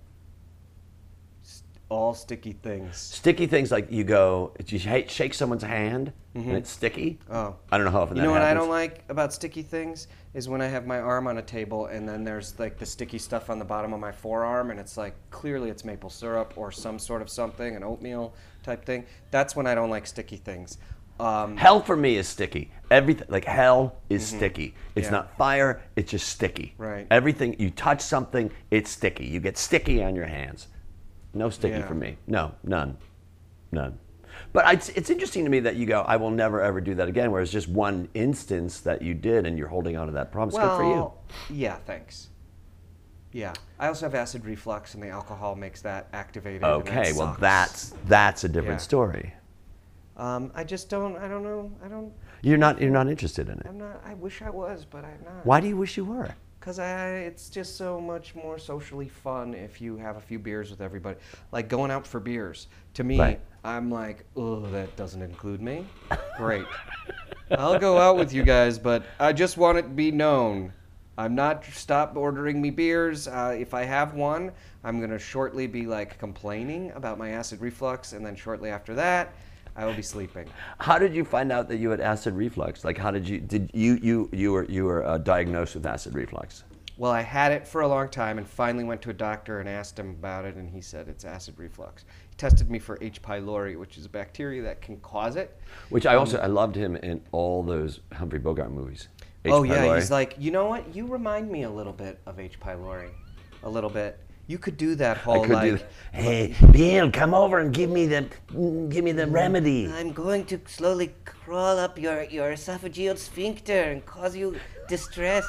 All sticky things. Sticky things like you go, you shake someone's hand and mm-hmm. it's sticky. Oh. I don't know how often You know what I don't like about sticky things is when I have my arm on a table and then there's like the sticky stuff on the bottom of my forearm and it's like clearly it's maple syrup or some sort of something, an oatmeal type thing. That's when I don't like sticky things. Um, Hell for me is sticky. Everything like hell is sticky. It's Mm-hmm. Yeah. not fire, it's just sticky. Right. Everything you touch something, it's sticky. You get sticky on your hands. No sticky Yeah. for me. No, none. None. But it's, it's interesting to me that you go, I will never ever do that again, whereas just one instance that you did and you're holding on to that promise. Good for you. yeah, thanks. Yeah. I also have acid reflux, and the alcohol makes that activated. and that Okay, well that's that's a different Yeah. story. Um, I just don't. I don't know. I don't. You're not you're not interested in it. I'm not. I wish I was, but I'm not. Why do you wish you were? Because I, it's just so much more socially fun if you have a few beers with everybody. Like going out for beers. To me, Right. I'm like, oh, that doesn't include me. Great. (laughs) I'll go out with you guys, but I just want it to be known. I'm not stop ordering me beers. Uh, if I have one, I'm gonna shortly be like complaining about my acid reflux, and then shortly after that, I will be sleeping. How did you find out that you had acid reflux? Like how did you did you you you were you were uh, diagnosed with acid reflux? Well, I had it for a long time and finally went to a doctor and asked him about it, and he said it's acid reflux. He tested me for H. pylori, which is a bacteria that can cause it. Which I also I loved him in all those Humphrey Bogart movies. H. oh, yeah. He's like, you know what? You remind me a little bit of H. pylori. A little bit. You could do that I whole, do. like, Hey, Bill, come over and give me the give me the remedy. I'm going to slowly crawl up your, your esophageal sphincter and cause you distress.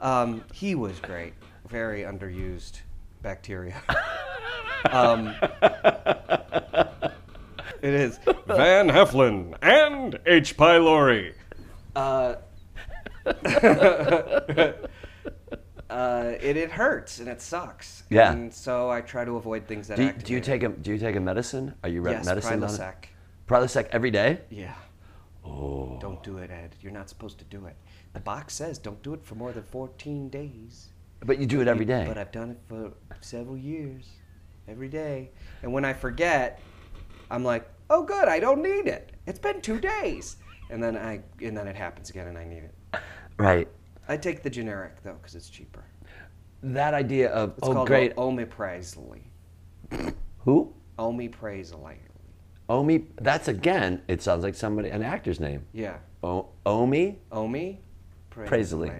Um, he was great. Very underused bacteria. (laughs) um, it is. Van Heflin and H. pylori. Uh, (laughs) (laughs) uh, it, it hurts and it sucks. Yeah. And so I try to avoid things that Do you, activate. do you take a do you take a medicine? Are you re- Yes, medicine? Prilosec. Prilosec every day? Yeah. Oh. Don't do it, Ed. You're not supposed to do it. The box says don't do it for more than 14 days. But you do it every day. But I've done it for several years, every day. And when I forget, I'm like, oh, good, I don't need it. It's been two days. And then I and then it happens again, and I need it. right. I take the generic though, because it's cheaper. That idea of It's oh called great omeprazole. who Omeprazole. Omi. That's again. It sounds like somebody an actor's name. Yeah. O, Omi Omi. Prazole.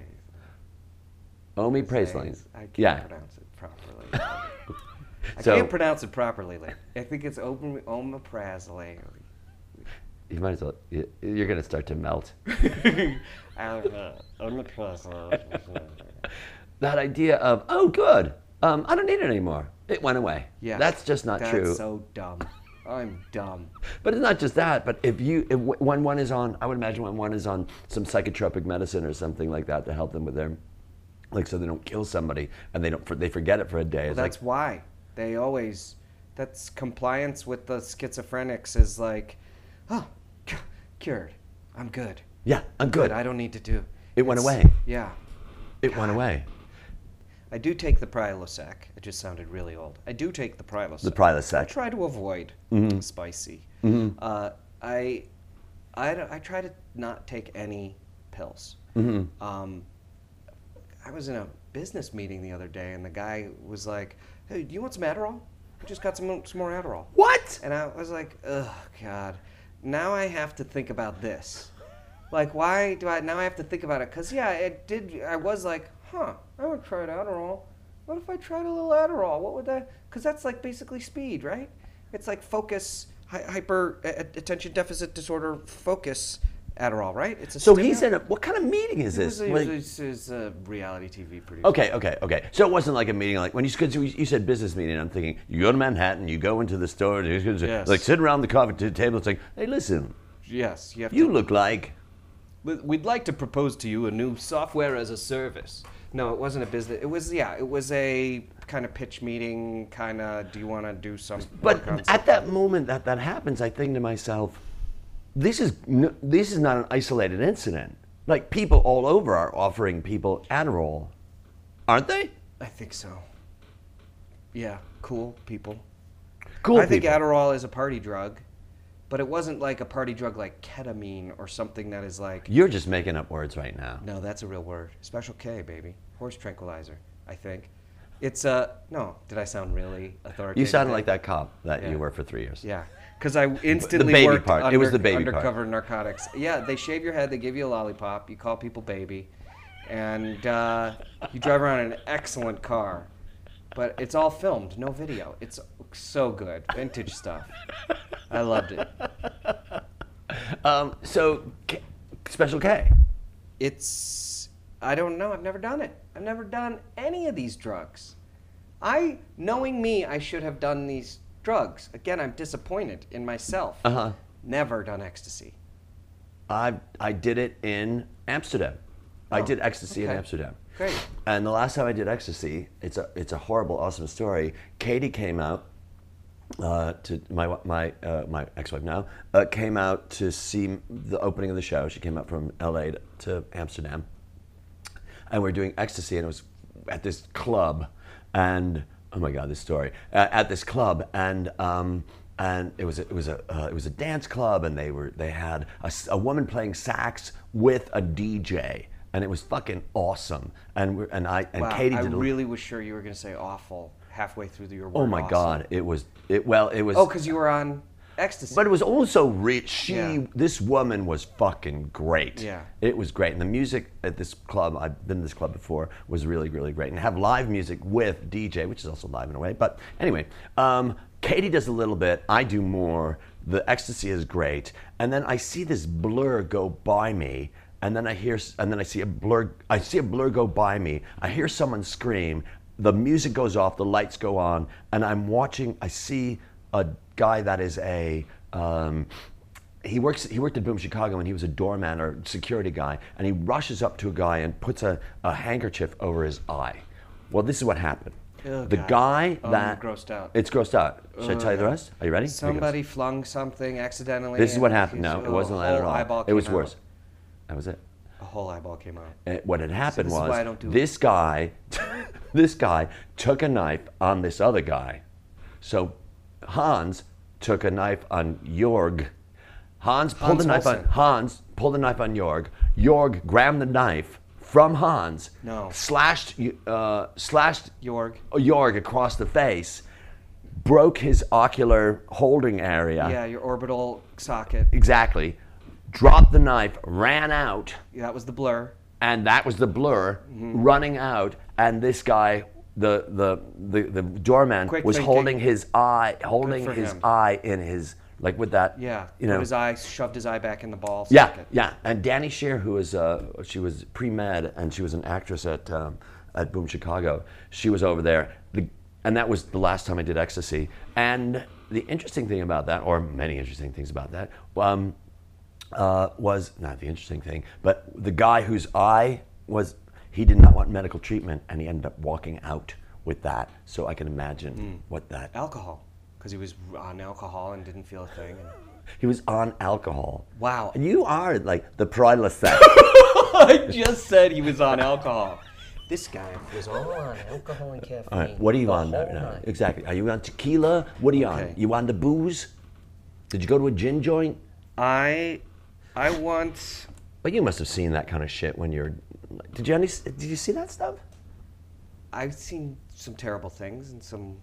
Omi Praisling. I can't Yeah. pronounce it properly. (laughs) I So- can't pronounce it properly. Like, I think it's om- omeprazole. You might as well. you- You're gonna start to melt. (laughs) (laughs) That idea of oh good, um, I don't need it anymore. It went away. Yeah. That's just not That's true. so dumb. I'm dumb. But it's not just that. But if you, if, when one is on, I would imagine when one is on some psychotropic medicine or something like that to help them with their, like so they don't kill somebody and they don't, they forget it for a day. It's That's like, why they always. That's compliance with the schizophrenics is like, oh, cured. I'm good. yeah, I'm good. I don't need to do. It went It's- away. Yeah. it went away. I do take the Prilosec. It just sounded really old. I do take the Prilosec. The Prilosec. I try to avoid spicy. Uh, I, I, don't- I try to not take any pills. Um, I was in a business meeting the other day, and the guy was like, "Hey, do you want some Adderall? I just got some some more Adderall." What? And I was like, "Oh God, now I have to think about this. Like, why do I now I have to think about it? Cause yeah, it did. I was like, huh, I would try Adderall. What if I tried a little Adderall? What would that? Cause that's like basically speed, right? It's like focus, hy- hyper attention deficit disorder focus Adderall, right? It's a So he's stimulant. in a, what kind of meeting is It was, this? a, Like- it was- a reality TV producer. Okay, okay, okay. So it wasn't like a meeting like when you because you said business meeting. I'm thinking you go to Manhattan, you go into the store, and you're Yes. like sit around the coffee table. It's like, hey, listen, Yes, you have you to. look like We- We'd like to propose to you a new software as a service. No, it wasn't a business. It was yeah, it was a kind of pitch meeting, kind of. Do you want to do some? But work on at something? that moment that that happens, I think to myself, this is this is not an isolated incident. Like people all over are offering people Adderall, aren't they? I think so. Yeah, cool people. Cool I think people. Adderall is a party drug, but it wasn't like a party drug like ketamine or something that is like. You're just making up words right now. No, that's a real word. Special K, baby. Horse tranquilizer. I think. It's a no. Did I sound really authoritative? You sounded like that cop that Yeah. you were for three years. Yeah, because I instantly baby worked part. It was the baby part. undercover narcotics. Yeah, they shave your head, they give you a lollipop, you call people baby, and uh, you drive around in an excellent car. But it's all filmed, no video. It's so good, vintage stuff. I loved it. Um, so, K- Special K. It's I don't know. I've never done it. I've never done any of these drugs. I, knowing me, I should have done these drugs. Again, I'm disappointed in myself. Uh-huh. Never done ecstasy. I I did it in Amsterdam. I Oh, did ecstasy in. Amsterdam. Great. And the last time I did ecstasy, it's a it's a horrible, awesome story. Katie came out uh, to my my uh, my ex-wife now uh, came out to see the opening of the show. She came out from L.A. to, to Amsterdam, and we are doing ecstasy, and it was at this club, and oh my god, this story uh, at this club, and um, and it was a, it was a uh, it was a dance club, and they were they had a woman playing sax with a DJ, and it was fucking awesome, and we and I and wow. Katie I a- really was sure you were going to say awful halfway through the, your word. oh my awesome. god, it was it well it was Oh, because you were on ecstasy. But it was also rich. She, Yeah. this woman was fucking great. Yeah. It was great. And the music at this club, I've been to this club before, was really, really great. And have live music with DJ, which is also live in a way. But anyway, um, Katie does a little bit. I do more. The ecstasy is great. And then I see this blur go by me. And then I hear, and then I see a blur. I see a blur go by me. I hear someone scream. The music goes off. The lights go on. And I'm watching. I see a guy that is a um, he works he worked at Boom Chicago and he was a doorman or security guy and he rushes up to a guy and puts a, a handkerchief over his eye. Well, this is what happened. Oh, the God. guy Oh, that grossed out. It's grossed out. Should I tell you the rest? Are you ready? It. Somebody flung something accidentally. This is what happened. No, it wasn't that at all. eyeball It was out. worse. That was it. A whole eyeball came out. Uh, what had happened this is was why I don't do it. this guy, (laughs) this guy took a knife on this other guy. So Hans took a knife on Jorg. Hans pulled Hans the knife on Hans pulled the knife on Jorg. Jorg grabbed the knife from Hans. No. Slashed uh, slashed Jorg. Jorg across the face. Broke his ocular holding area. Yeah, your orbital socket. Exactly. Dropped the knife, ran out That was the blur. and that was the blur Mm-hmm. running out and this guy the the the, the doorman Quick was thinking. holding his eye holding his him. eye in his like with that Yeah. you know his eye, shoved his eye back in the ball yeah socket. yeah and danny shear who was uh, she was pre-med and she was an actress at um, at boom chicago she was over there the, and that was the last time i did ecstasy and the interesting thing about that or many interesting things about that um, uh, was not the interesting thing, but the guy whose eye was, he did not want medical treatment and he ended up walking out with that. So I can imagine Hmm. what that. Alcohol. Because he was on alcohol and didn't feel a thing. And... (laughs) He was on alcohol. Wow. And you are like the Pride set. (laughs) I just said he was on alcohol. This guy. Was all on alcohol and caffeine. All right, what are you on now? whole now? night. Exactly. Are you on tequila? What are you Okay. on? You on the booze? Did you go to a gin joint? I, I want. But you must have seen that kind of shit when you're. Did you? Any, did you see that stuff? I've seen some terrible things and some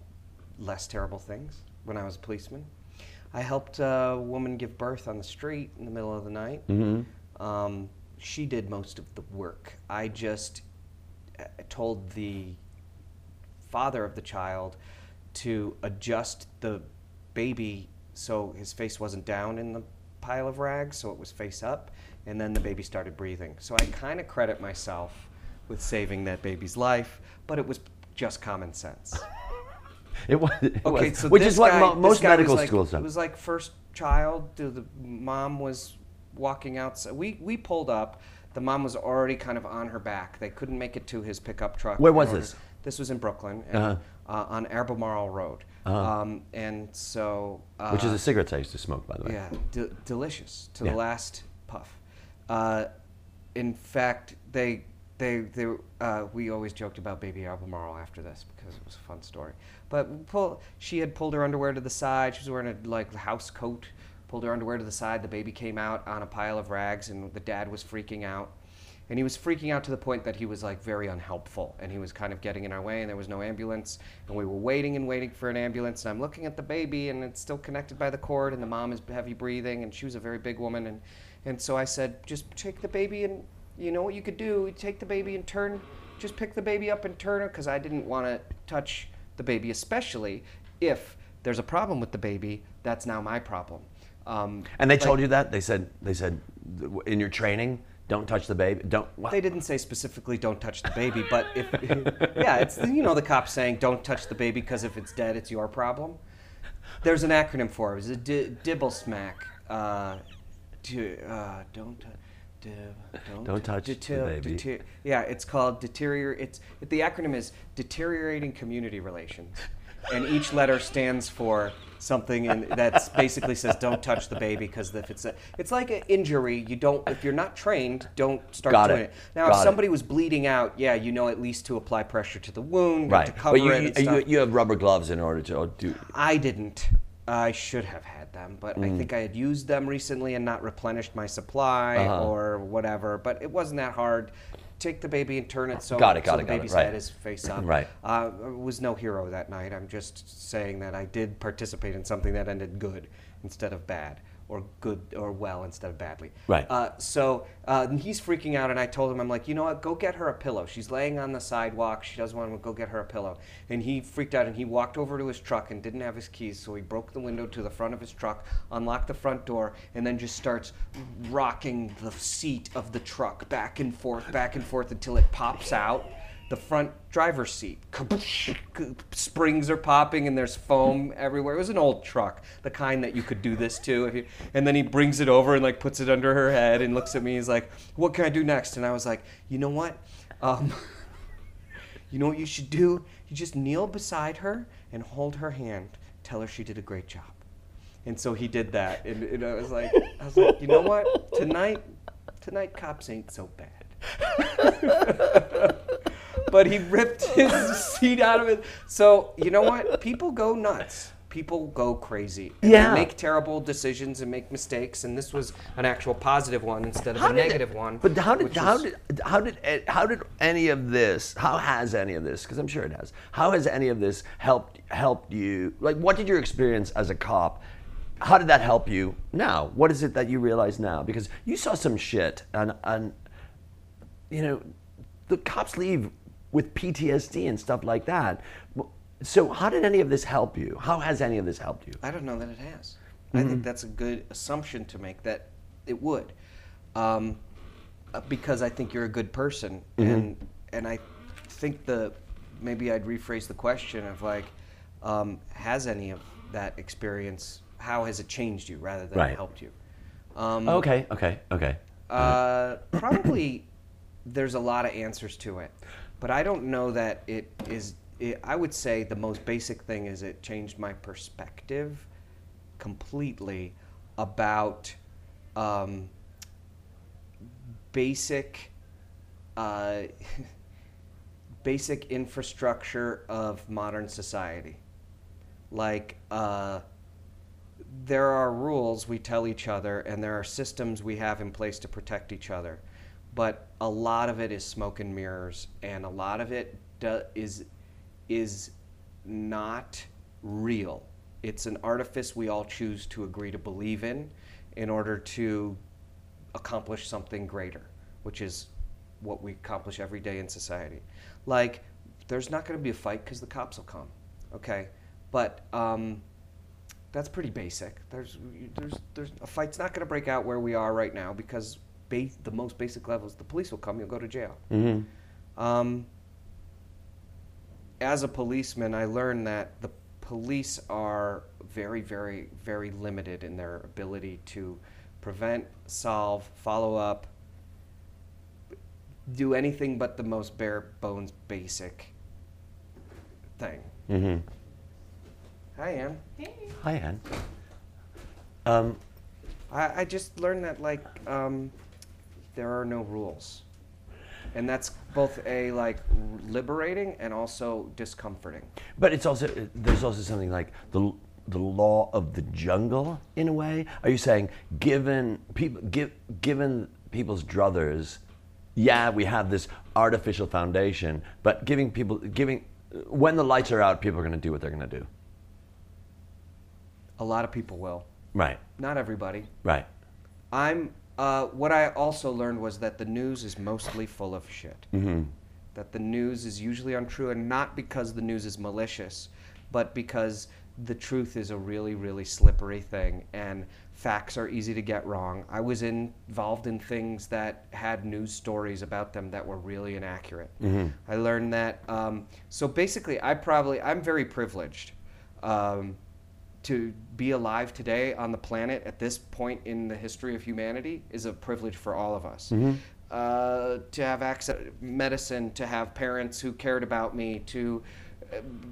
less terrible things when I was a policeman. I helped a woman give birth on the street in the middle of the night. Mm-hmm. Um, she did most of the work. I just uh, told the father of the child to adjust the baby so his face wasn't down in the pile of rags, so it was face up, and then the baby started breathing. So I kind of credit myself with saving that baby's life, but it was just common sense. (laughs) It was. It Okay, was. so which this is guy- mo- most medical like- schools have. It was like first child. The, mom was walking outside. We we pulled up. The mom was already kind of on her back. They couldn't make it to his pickup truck. Where was order- this? This was in Brooklyn, and, Uh-huh. uh, on Albemarle Road. Um, and so, uh, which is the cigarettes I used to smoke, by the way. yeah, de- delicious to Yeah. the last puff. Uh, in fact, they they they uh, we always joked about baby Albemarle after this because it was a fun story. But pull, she had pulled her underwear to the side. She was wearing a like house coat. Pulled her underwear to the side. The baby came out on a pile of rags, and the dad was freaking out. And he was freaking out to the point that he was like very unhelpful, and he was kind of getting in our way. And there was no ambulance, and we were waiting and waiting for an ambulance. And I'm looking at the baby, and it's still connected by the cord, and the mom is heavy breathing, and she was a very big woman, and and so I said, just take the baby, and you know what you could do? You take the baby and turn, just pick the baby up and turn her, because I didn't want to touch the baby, especially if there's a problem with the baby. That's now my problem. Um, And they like- told you that? They said they said in your training Don't touch the baby. Don't. What? They didn't say specifically don't touch the baby, but if (laughs) yeah, it's you know the cops saying don't touch the baby because if it's dead, it's your problem. There's an acronym for it. It's a di- dibble smack. Uh, di- uh, don't tou- dib- don't, Don't touch the baby. deter- yeah, it's called deteriorate. It's the acronym is deteriorating community relations, and each letter stands for something in, that basically says don't touch the baby because if it's a, it's like an injury. You don't if you're not trained, don't start Got doing it. it. Now, Got if it. somebody was bleeding out, yeah, you know at least to apply pressure to the wound, right. to cover but you, it. you, you, you have rubber gloves in order to do. I didn't. I should have had them, but Mm. I think I had used them recently and not replenished my supply Uh-huh. or whatever. But it wasn't that hard. Take the baby and turn it so, Got it, got so it, the got it, baby's right. head is face up. Right. Uh, I was no hero that night. I'm just saying that I did participate in something that ended good instead of bad, or good or well instead of badly. Right. Uh, so uh, he's freaking out, and I told him, I'm like, you know what? Go get her a pillow. She's laying on the sidewalk. She doesn't want to go get her a pillow. And he freaked out, and he walked over to his truck and didn't have his keys, so he broke the window to the front of his truck, unlocked the front door, and then just starts rocking the seat of the truck back and forth, back and forth until it pops out the front driver's seat. Springs are popping and there's foam everywhere. It was an old truck, the kind that you could do this to. And then he brings it over and like puts it under her head and looks at me. He's like, "What can I do next?" And I was like, "You know what? Um, (laughs) you know what you should do? You just kneel beside her and hold her hand. Tell her she did a great job." And so he did that, and, and I was like, "I was like, you know what? Tonight, tonight, cops ain't so bad." (laughs) but he ripped his (laughs) seat out of it. So you know what? People go nuts. People go crazy. And Yeah. They make terrible decisions and make mistakes. And this was an actual positive one instead of a did- negative one. But how did which how did how did eh, how did any of this? How has any of this? Because I'm sure it has. How has any of this helped helped you? Like, what did your experience as a cop? How did that help you now? What is it that you realize now? Because you saw some shit, and and you know, the cops leave with PTSD and stuff like that. So, how did any of this help you? How has any of this helped you? I don't know that it has. I Mm-hmm. think that's a good assumption to make that it would, um, uh, because I think you're a good person, Mm-hmm. and and I think the maybe I'd rephrase the question of like, um, has any of that experience? How has it changed you rather than Right. helped you? Um, Okay, okay, okay. uh, probably there's a lot of answers to it, but I don't know that it is. It, I would say the most basic thing is it changed my perspective completely about um, basic. Uh, (laughs) basic infrastructure of modern society like uh, there are rules we tell each other and there are systems we have in place to protect each other but a lot of it is smoke and mirrors and a lot of it do, is is not real. It's an artifice we all choose to agree to believe in in order to accomplish something greater which is what we accomplish every day in society. Like there's not going to be a fight because the cops will come okay? But um, that's pretty basic. There's, there's, there's a fight's not going to break out where we are right now because ba- the most basic levels, the police will come, you'll go to jail. Um, as a policeman, I learned that the police are very, very, very limited in their ability to prevent, solve, follow up, do anything but the most bare bones basic thing. Mm-hmm. Hi, Ann. Hi, Anne. Um, I, I just learned that like um, there are no rules, and that's both a like liberating and also discomforting. but it's also there's also something like the the law of the jungle in a way. Are you saying given people give, given people's druthers, yeah, we have this artificial foundation, but giving people giving when the lights are out, people are going to do what they're going to do. A lot of people will, Right. not everybody. Right. I'm. Uh, what I also learned was that the news is mostly full of shit. Mm-hmm. That the news is usually untrue, and not because the news is malicious, but because the truth is a really, really slippery thing, and facts are easy to get wrong. I was involved in things that had news stories about them that were really inaccurate. I learned that. Um, so basically, I probably I'm very privileged. Um, to be alive today on the planet at this point in the history of humanity is a privilege for all of us. Uh, to have access to medicine, to have parents who cared about me, to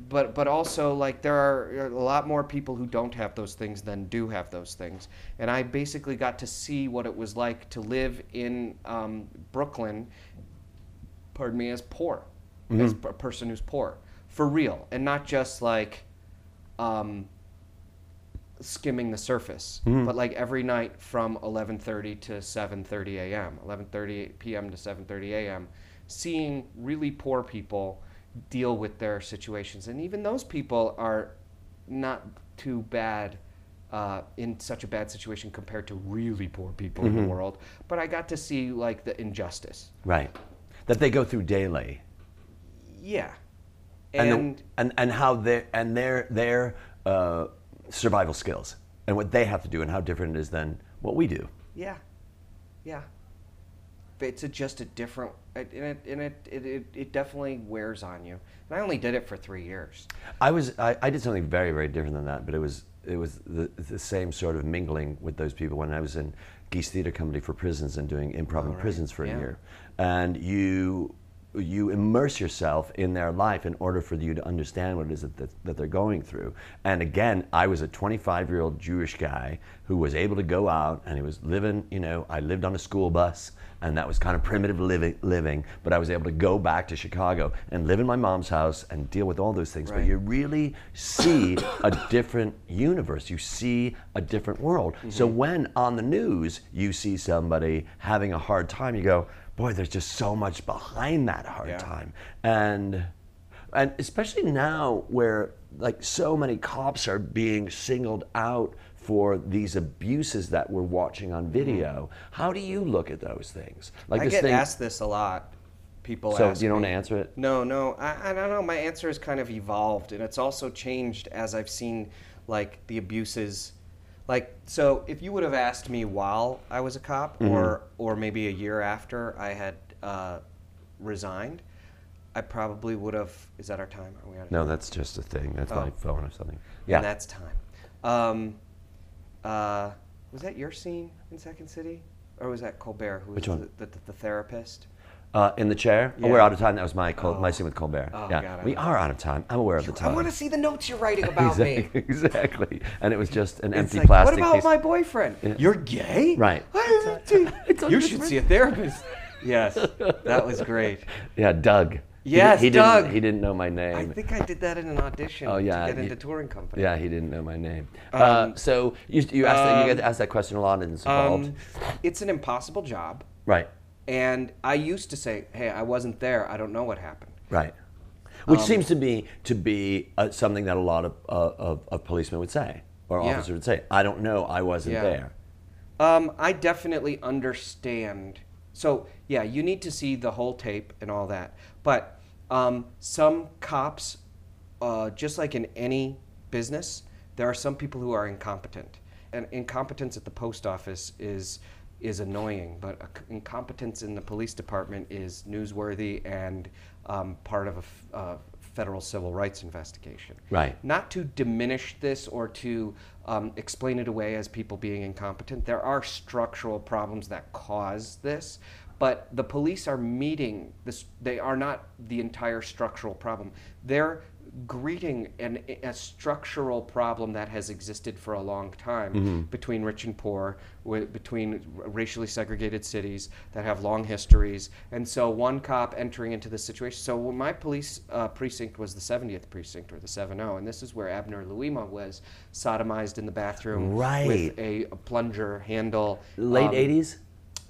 but but also like there are a lot more people who don't have those things than do have those things. And i basically got to see what it was like to live in um, brooklyn pardon me as poor as a person who's poor for real and not just like um, skimming the surface but like every night from 11:30 to 7:30 a.m. 11:30 p.m. to 7:30 a.m. seeing really poor people deal with their situations and even those people are not too bad uh, in such a bad situation compared to really poor people in the world but I got to see like the injustice Right. That they go through daily. yeah And, and, the- and, and how their, and their, their uh, survival skills and what they have to do and how different it is than what we do. Yeah, yeah. But it's a, just a different, it- and it and it, it it it definitely wears on you. And I only did it for three years. I was I, I did something very very different than that, but it was it was the, the same sort of mingling with those people when I was in Geese Theater Company for prisons and doing improv in prisons for yeah. a year, and you you immerse yourself in their life in order for you to understand what it is that, that, that they're going through. And again, I was a 25 year old Jewish guy who was able to go out and he was living, you know, I lived on a school bus and that was kind of primitive living, living but I was able to go back to Chicago and live in my mom's house and deal with all those things. But you really see a different universe. You see a different world. So mm-hmm. when on the news you see somebody having a hard time, you go, boy, there's just so much behind that hard Yeah. time. And and especially now where like so many cops are being singled out for these abuses that we're watching on mm-hmm. video. How do you look at those things? Like I get thing asked this a lot. People So you don't me. answer it? No, no. I, I don't know. My answer has kind of evolved, and it's also changed as I've seen like the abuses. Like so, if you would have asked me while I was a cop, Mm-hmm. or or maybe a year after I had uh, resigned, I probably would have. Is that our time? Are we out of No, time? that's just a thing. That's Oh. my phone or something. Yeah. And that's time. Um, uh, was that your scene in Second City, or was that Colbert? Who was Which one? The, the, the therapist. Uh, in the chair? Oh, we're out of time. That was my Col- my Oh. scene with Colbert. Oh, yeah, God, we know. are out of time. I'm aware of the time. I want to see the notes you're writing (laughs) about me. exactly, exactly. And it was just an It's empty like, plastic what about piece. my boyfriend? You're gay? Right. (laughs) you should see a therapist. (laughs) Yes, that was great. Yeah, Doug. He- Yes, he, Doug. Didn't, he didn't know my name. I think I did that in an audition Oh, yeah, to get you- into touring company. Yeah, he didn't know my name. uh, Um, so you, you asked that, you um, get asked that question a lot, and it's involved. Um, it's an impossible job, right, and I used to say, "Hey, I wasn't there. I don't know what happened." right. Which Um, seems to me to be uh, something that a lot of, uh, of, of policemen would say, or Yeah. officers would say. I don't know. I wasn't Yeah. there. Um, I definitely understand. So yeah, you need to see the whole tape and all that. But um, some cops, uh, just like in any business, there are some people who are incompetent, and incompetence at the post office is is annoying. But incompetence in the police department is newsworthy and um, part of a f- uh, federal civil rights investigation Right. not to diminish this or to um, explain it away as people being incompetent. There are structural problems that cause this, but the police are meeting this. They are not the entire structural problem. They're greeting an, a structural problem that has existed for a long time between rich and poor, wi- between r- racially segregated cities that have long histories. And so one cop entering into this situation. So my police uh, precinct was the 70th precinct or the 70, and this is where Abner Louima was sodomized in the bathroom Right. with a, a plunger handle. Late Um, 80s?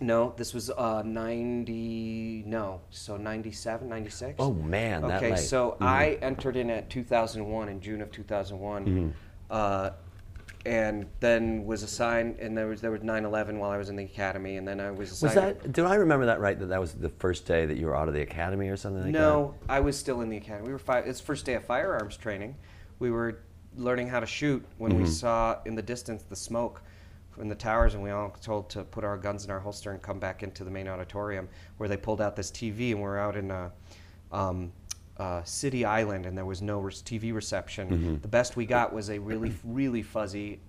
No, this was uh, 90, no, so 97, 96. Oh, man, that Okay, late. so I entered in at 2001, in June of 2001, Mm-hmm. uh, and then was assigned, and there was there was 9/11 while I was in the academy, and then I was Was assigned. that? Do I remember that right? That that was the first day that you were out of the academy or something like that? no, I was still in the academy. We were fi- it's first day of firearms training. We were learning how to shoot when we saw in the distance the smoke in the towers, and we all told to put our guns in our holster and come back into the main auditorium where they pulled out this TV, and we're out in a um, uh, City Island, and there was no res- TV reception. The best we got was a really, really fuzzy,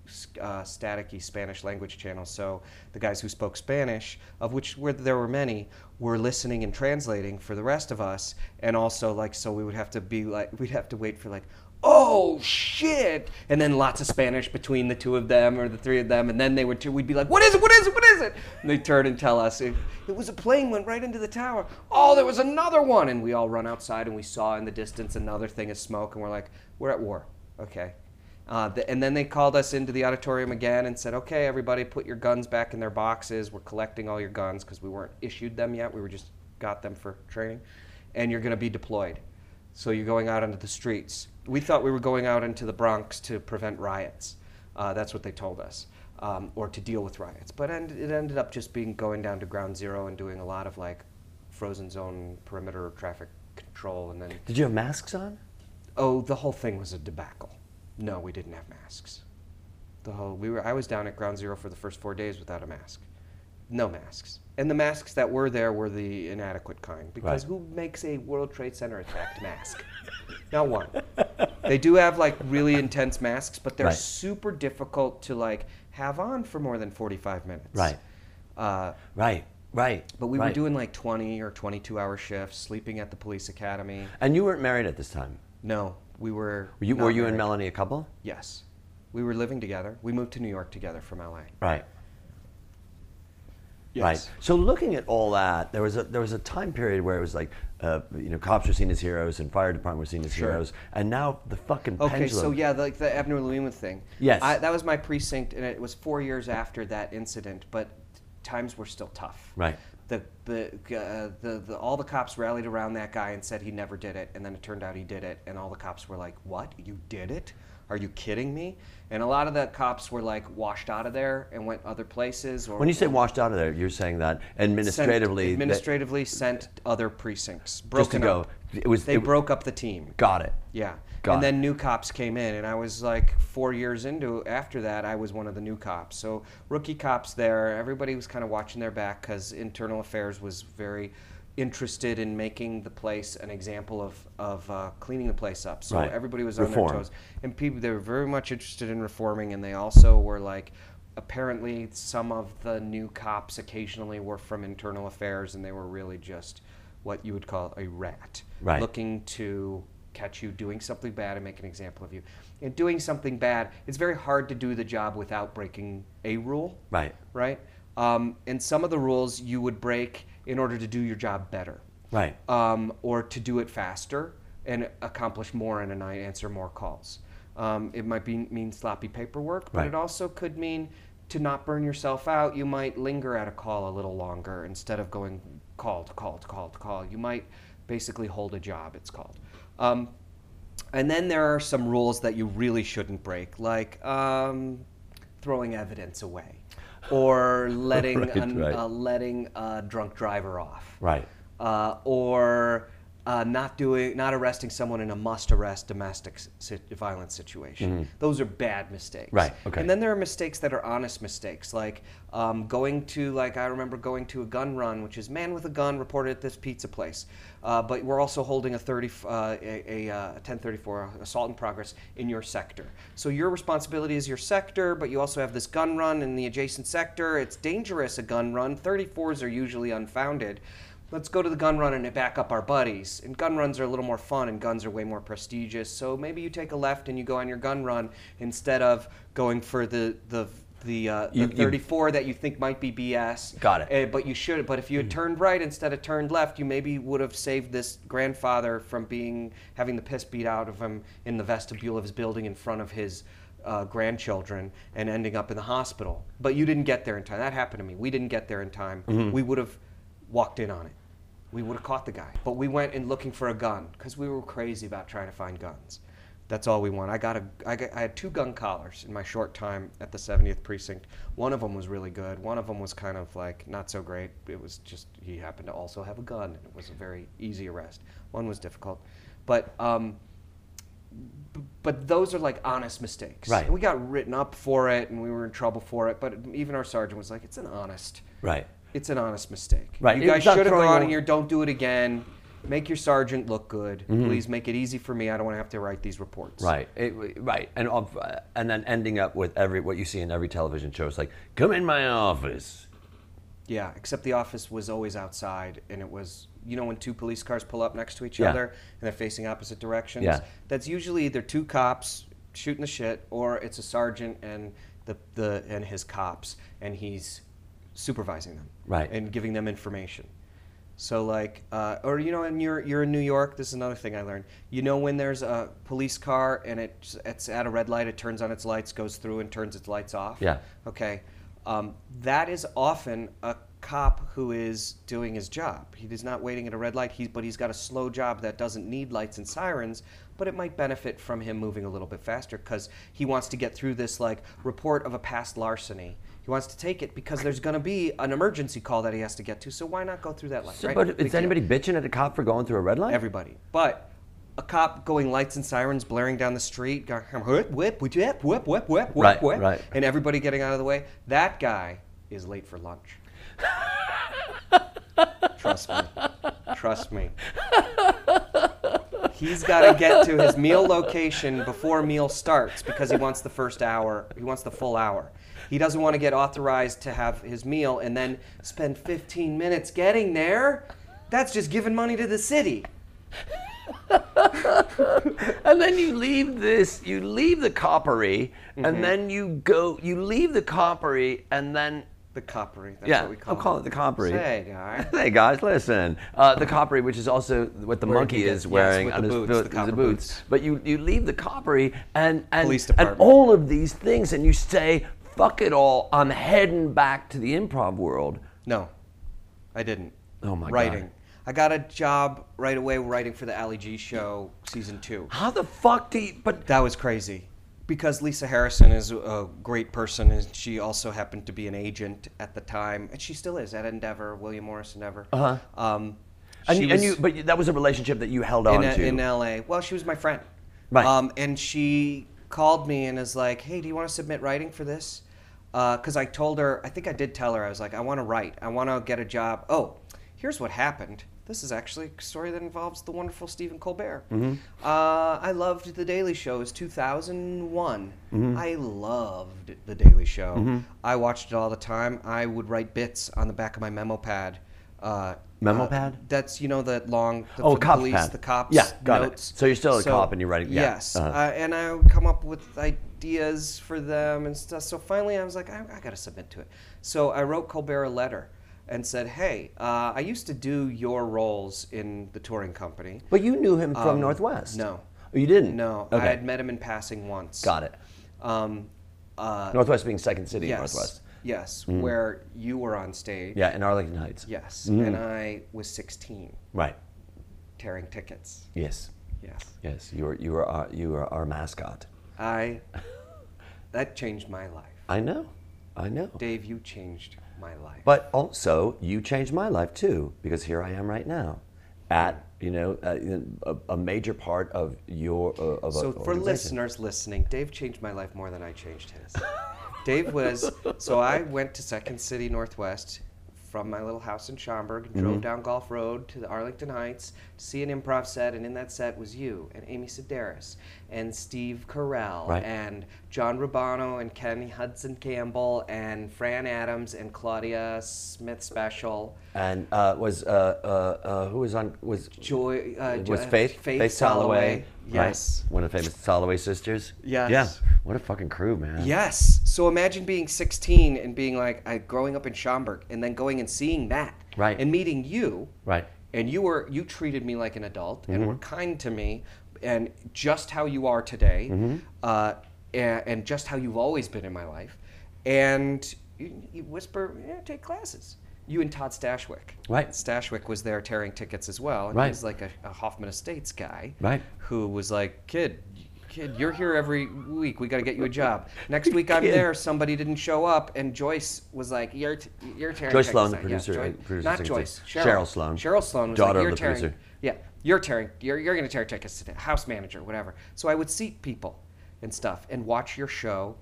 uh, staticky Spanish language channel. So the guys who spoke Spanish, of which were, there were many, were listening and translating for the rest of us, and also like so we would have to be like we'd have to wait for like. Oh shit! And then lots of Spanish between the two of them or the three of them, and then they would we'd be like, "What is it? What is it? What is it?" And they turn and tell us it, it was a plane went right into the tower. Oh, there was another one, and we all run outside and we saw in the distance another thing of smoke, and we're like, "We're at war." Okay. Uh, th- and then they called us into the auditorium again and said, "Okay, everybody, put your guns back in their boxes. We're collecting all your guns because we weren't issued them yet. We were just got them for training, and you're going to be deployed. So you're going out onto the streets. We thought we were going out into the Bronx to prevent riots. Uh, that's what they told us, um, or to deal with riots. But end- it ended up just being going down to ground zero and doing a lot of like frozen zone perimeter traffic control, and then Did you have masks on? Oh, the whole thing was a debacle. No, we didn't have masks. The whole we were I was down at ground zero for the first four days without a mask. No masks. And the masks that were there were the inadequate kind. Because Right. who makes a World Trade Center attacked mask? Not one. They do have like really intense masks, but they're Right. super difficult to like have on for more than forty five minutes. Right. Uh, Right. Right. but we were doing like twenty or twenty two hour shifts, sleeping at the police academy. And you weren't married at this time. No, we were. Were you, were you and. Melanie a couple? Yes. We were living together. We moved to New York together from LA. Right. Right. So looking at all that, there was a there was a time period where it was like, uh, you know, cops were seen as heroes and fire department were seen as Sure. heroes, and now the fucking Okay, pendulum. so yeah, the, like the Abner Louima thing. Yes. I, that was my precinct, and it was four years after that incident, but times were still tough. Right. The the, uh, the the all the cops rallied around that guy and said he never did it, and then it turned out he did it, and all the cops were like, "What? You did it? Are you kidding me?" And a lot of the cops were like washed out of there and went other places. Or when you say washed out of there, you're saying that administratively, sent, administratively sent other precincts. just to Broken go. up. It was They it- broke up the team. Got it. Yeah. Got and it. then new cops came in, and I was like four years into after that, I was one of the new cops. So rookie cops there, everybody was kind of watching their back because internal affairs was very interested in making the place an example of of uh, cleaning the place up. So Right. everybody was on Reform. their toes, and people they were very much interested in reforming, and they also were like. Apparently, some of the new cops occasionally were from internal affairs, and they were really just what you would call a rat, Right. looking to catch you doing something bad and make an example of you. And doing something bad, it's very hard to do the job without breaking a rule, Right. right? Um, and some of the rules you would break in order to do your job better, Right. um, or to do it faster and accomplish more in a night, answer more calls. Um, it might be, mean sloppy paperwork, but Right. it also could mean to not burn yourself out. You might linger at a call a little longer instead of going call to call to call to call. You might basically hold a job, it's called. Um, and then there are some rules that you really shouldn't break, like um, throwing evidence away, or letting (laughs) Right, an, right. Uh, letting a drunk driver off, Right. uh, or uh, not doing, not arresting someone in a must-arrest domestic violence situation. Those are bad mistakes. Mm-hmm. Right, okay. And then there are mistakes that are honest mistakes, like um, going to, like I remember going to a gun run, which is man with a gun reported at this pizza place, uh, but we're also holding a 30, uh, a, a, uh, 1034 assault in progress in your sector. So your responsibility is your sector, but you also have this gun run in the adjacent sector. It's dangerous a gun run. 34s are usually unfounded let's go to the gun run and back up our buddies. And gun runs are a little more fun, and guns are way more prestigious. So maybe you take a left and you go on your gun run instead of going for the the the, uh, You- the you- 34 that you think might be BS. Got it. Uh, but you should. But if you had turned right instead of turned left, you maybe would have saved this grandfather from being having the piss beat out of him in the vestibule of his building in front of his uh, grandchildren and ending up in the hospital. But you didn't get there in time. That happened to me. We didn't get there in time. Mm-hmm. We would have walked in on it. We would have caught the guy. But we went in looking for a gun because we were crazy about trying to find guns. That's all we want. I got a. I, got, I had two gun collars in my short time at the 70th precinct. One of them was really good. One of them was kind of like not so great. It was just he happened to also have a gun. and It was a very easy arrest. One was difficult, but um, b- but those are like honest mistakes. Right. And we got written up for it, and we were in trouble for it. But even our sergeant was like, "It's an honest, Right. It's an honest mistake. Right. You guys should have gone here. Don't do it again. Make your sergeant look good. Mm-hmm. Please make it easy for me. I don't want to have to write these reports. Right, it, right, and of- and then ending up with every what you see in every television show. It's like, come in my office. Yeah, except the office was always outside, and it was you know when two police cars pull up next to each Yeah. other and they're facing opposite directions. Yeah. That's usually either two cops shooting the shit, or it's a sergeant and the the and his cops, and he's supervising them. Right. And giving them information. So like, uh, or you know, and you're you're in New York. This is another thing I learned. You know, when there's a police car and it's it's at a red light, it turns on its lights, goes through, and turns its lights off. Yeah. Okay. Um, that is often a cop who is doing his job. He is not waiting at a red light. He's but he's got a slow job that doesn't need lights and sirens. But it might benefit from him moving a little bit faster because he wants to get through this like report of a past larceny. He wants to take it because there's going to be an emergency call that he has to get to. So why not go through that light? So, right? but Big is deal. anybody bitching at a cop for going through a red light? Everybody. But a cop going lights and sirens blaring down the street, going whip, whip, whip, whip, whip, whip, whip, Right, whip, right. and everybody getting out of the way. That guy is late for lunch. Trust me. Trust me. He's got to get to his meal location before meal starts because he wants the first hour. He wants the full hour. He doesn't want to get authorized to have his meal and then spend 15 minutes getting there. That's just giving money to the city. (laughs) And then you leave this, you leave the coppery, Mm-hmm. and then you go, you leave the coppery, and then The coppery. That's yeah, what we call it. I'll call it the coppery. Say, guy. (laughs) Hey guys, listen. Uh, the coppery, which is also what the Where monkey is yes, wearing with on the his boots, the boots. boots. But you you leave the coppery and and and all of these things, and you say, "Fuck it all! I'm heading back to the improv world." No, I didn't. Oh my God. writing. I got a job right away writing for the Ali G show season two. How the fuck do you? But That was crazy. Because Lisa Harrison is a great person, and she also happened to be an agent at the time, and she still is at Endeavor, William Morris Endeavor. Uh-huh. Um, and, you, and you, but that was a relationship that you held on in, to. in LA. Well, she was my friend. Right. Um, and she called me and is like, "Hey, do you want to submit writing for this?" Because I told her, I think I did tell her, I was like, "I want to write. I want to get a job." Oh, here's what happened. This is actually a story that involves the wonderful Stephen Colbert. Mm-hmm. Uh, I loved The Daily Show. It was 2001. Mm-hmm. I loved The Daily Show. I watched it all the time. I would write bits on the back of my memo pad. Uh, Memo uh, pad? That's you know that long. The, Oh, cop's police, pad. the cops. Yeah, got it. So you're still a cop and you're writing- yeah, Yes, uh-huh. uh, and I would come up with ideas for them and stuff. So finally, I was like, I, I got to submit to it. So I wrote Colbert a letter and said, Hey, uh, I used to do your roles in the touring company. but you knew him from Um, Northwest. No, Oh, you didn't. no, Okay. I had met him in passing once. Got it. Um, uh, Northwest being second city yes, Northwest. Yes, where you were on stage. Yeah, in Arlington Heights. Yes, Mm. and I was 16, Right. tearing tickets. Yes. Yes. Yes. You were you were our, you were our mascot. I (laughs) that changed my life. I know. I know. Dave, you changed my life. But also, you changed my life too, because here I am right now, at you know uh, a, a major part of your uh, of so for listeners listening, Dave changed my life more than I changed his. (laughs) Dave was so I went to Second City Northwest from my little house in Schaumburg and Mm-hmm. drove down Golf Road to the Arlington Heights to see an improv set, and in that set was you and Amy Sedaris and Steve Carell Right. and John Rubano and Kenny Hudson Campbell and Fran Adams and Claudia Smith Special. And uh, was uh, uh, uh, who was on was Joy uh, was Faith Faith, Soloway, Soloway. Yes. right? one of the famous Soloway sisters. Yes. Yeah. What a fucking crew, man. Yes. So imagine being 16 and being like, I, growing up in Schaumburg, and then going and seeing that, Right. and meeting you, Right. and you were you treated me like an adult and Mm-hmm. were kind to me, and just how you are today, Mm-hmm. uh, and, and just how you've always been in my life, and you, you whisper, yeah, take classes. You and Todd Stashwick. Right. Stashwick was there tearing tickets as well. And Right. He's like a, a Hoffman Estates guy. Right. Who was like, kid, kid, you're here every week. We got to get you a job. (laughs) Next week I'm Kid. there. Somebody didn't show up, and Joyce was like, you're t- you're tearing Joyce Sloan, the now." Yeah, producer- Joy- producer, not Joyce. Cheryl Cheryl, Sloan. Cheryl Sloan was Daughter like, of the tearing. producer. Yeah, You're tearing. You're, you're going to tear tickets today. House manager, whatever. So I would seat people and stuff and watch your show.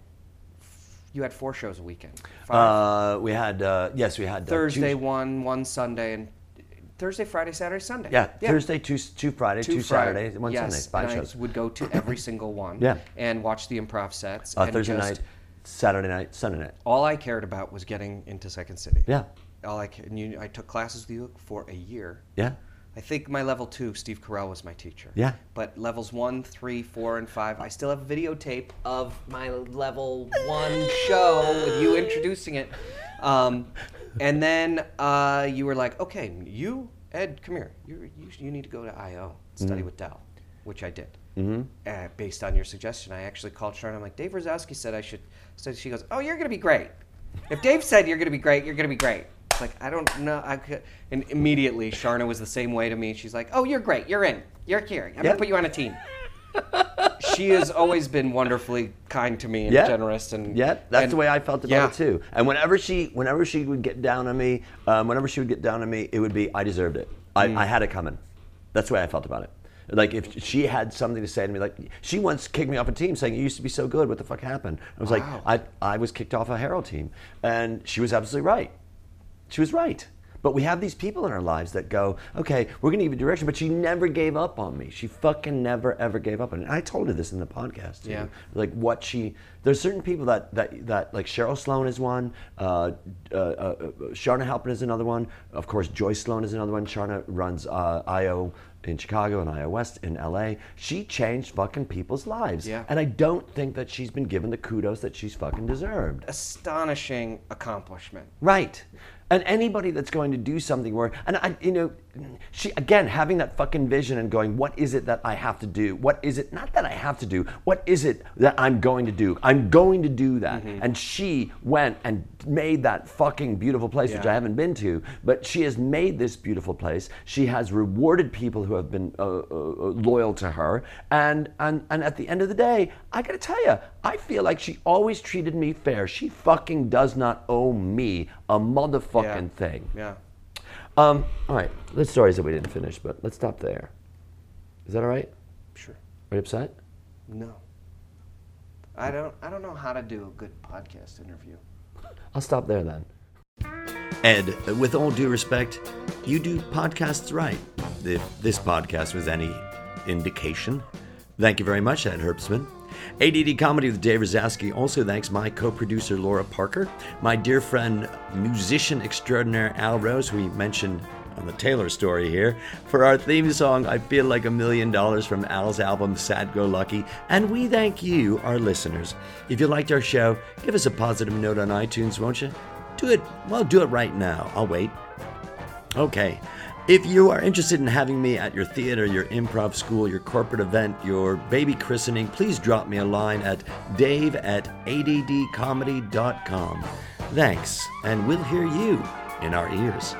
You had four shows a weekend. Five. Uh, we had uh, yes, we had uh, Thursday one, one Sunday, and Thursday, Friday, Saturday, Sunday. yeah, Thursday, two two Friday, two, Friday- Saturdays, one yes, Sunday, five shows. I would go to every (coughs) single one. Yeah. And watch the improv sets. Uh, and Thursday just- night, Saturday night, Sunday night. All I cared about was getting into Second City. Yeah, All I and you, I took classes with you for a year. yeah, I think my level two, Steve Carell was my teacher. Yeah. But levels one, three, four, and five, I still have a videotape of my level one show with you introducing it. Um, and then uh, you were like, okay, you, Ed, come here. You, you, you need to go to IO, study with Del, which I did. Mm-hmm. Uh, based on your suggestion, I actually called Sharon. I'm like, Dave Razowsky said I should. So she goes, oh, you're going to be great. If Dave said you're going to be great, you're going to be great. It's like I don't know. I could, and immediately Charna was the same way to me. She's like, "Oh, you're great. You're in. You're here. I'm gonna put you on a team." she has always been wonderfully kind to me and yeah, generous, and yeah, that's and- the way I felt about yeah. it too. And whenever she, whenever she would get down on me, um, whenever she would get down on me, it would be I deserved it. I, Mm. I had it coming. That's the way I felt about it. Like if she had something to say to me, like she once kicked me off a team saying you used to be so good. What the fuck happened? I was Wow. like, I, I was kicked off a Harold team, and she was absolutely right. She was right. But we have these people in our lives that go, okay, we're going to give you direction, but she never gave up on me. She fucking never, ever gave up on me. And I told her this in the podcast. too. Yeah. Like what she, there's certain people that, that, that like Cheryl Sloan is one, uh, uh, uh, Charna Halpern is another one. Of course, Joyce Sloan is another one. Charna runs uh, IO in Chicago and IO West in LA. She changed fucking people's lives. Yeah. And I don't think that she's been given the kudos that she's fucking deserved. astonishing accomplishment. Right. And anybody that's going to do something where, and I, you know, she, again, having that fucking vision and going, what is it that I have to do? What is it, not that I have to do, what is it that I'm going to do? I'm going to do that. Mm-hmm. And she went and made that fucking beautiful place, which I haven't been to, but she has made this beautiful place. She has rewarded people who have been uh, uh, uh, loyal to her. And, and, and at the end of the day, I gotta tell you, I feel like she always treated me fair. She fucking does not owe me a motherfucking Yeah. thing. Yeah. Um, all right, there's stories that we didn't finish, but let's stop there. Is that all right? Sure. Are you upset? No. I don't. I don't know how to do a good podcast interview. I'll stop there then. Ed, with all due respect, you do podcasts right. If this podcast was any indication. Thank you very much, Ed Herbstman. ADD Comedy with Dave Razowsky also thanks my co producer Laura Parker, my dear friend, musician extraordinaire Al Rose, who we mentioned on the Taylor story here, for our theme song, I Feel Like a Million Dollars from Al's album Sad Go Lucky. And we thank you, our listeners. If you liked our show, give us a positive note on iTunes, won't you? Do it, well, do it right now. I'll wait. Okay. If you are interested in having me at your theater, your improv school, your corporate event, your baby christening, please drop me a line at dave at addcomedy.com. Thanks, and we'll hear you in our ears.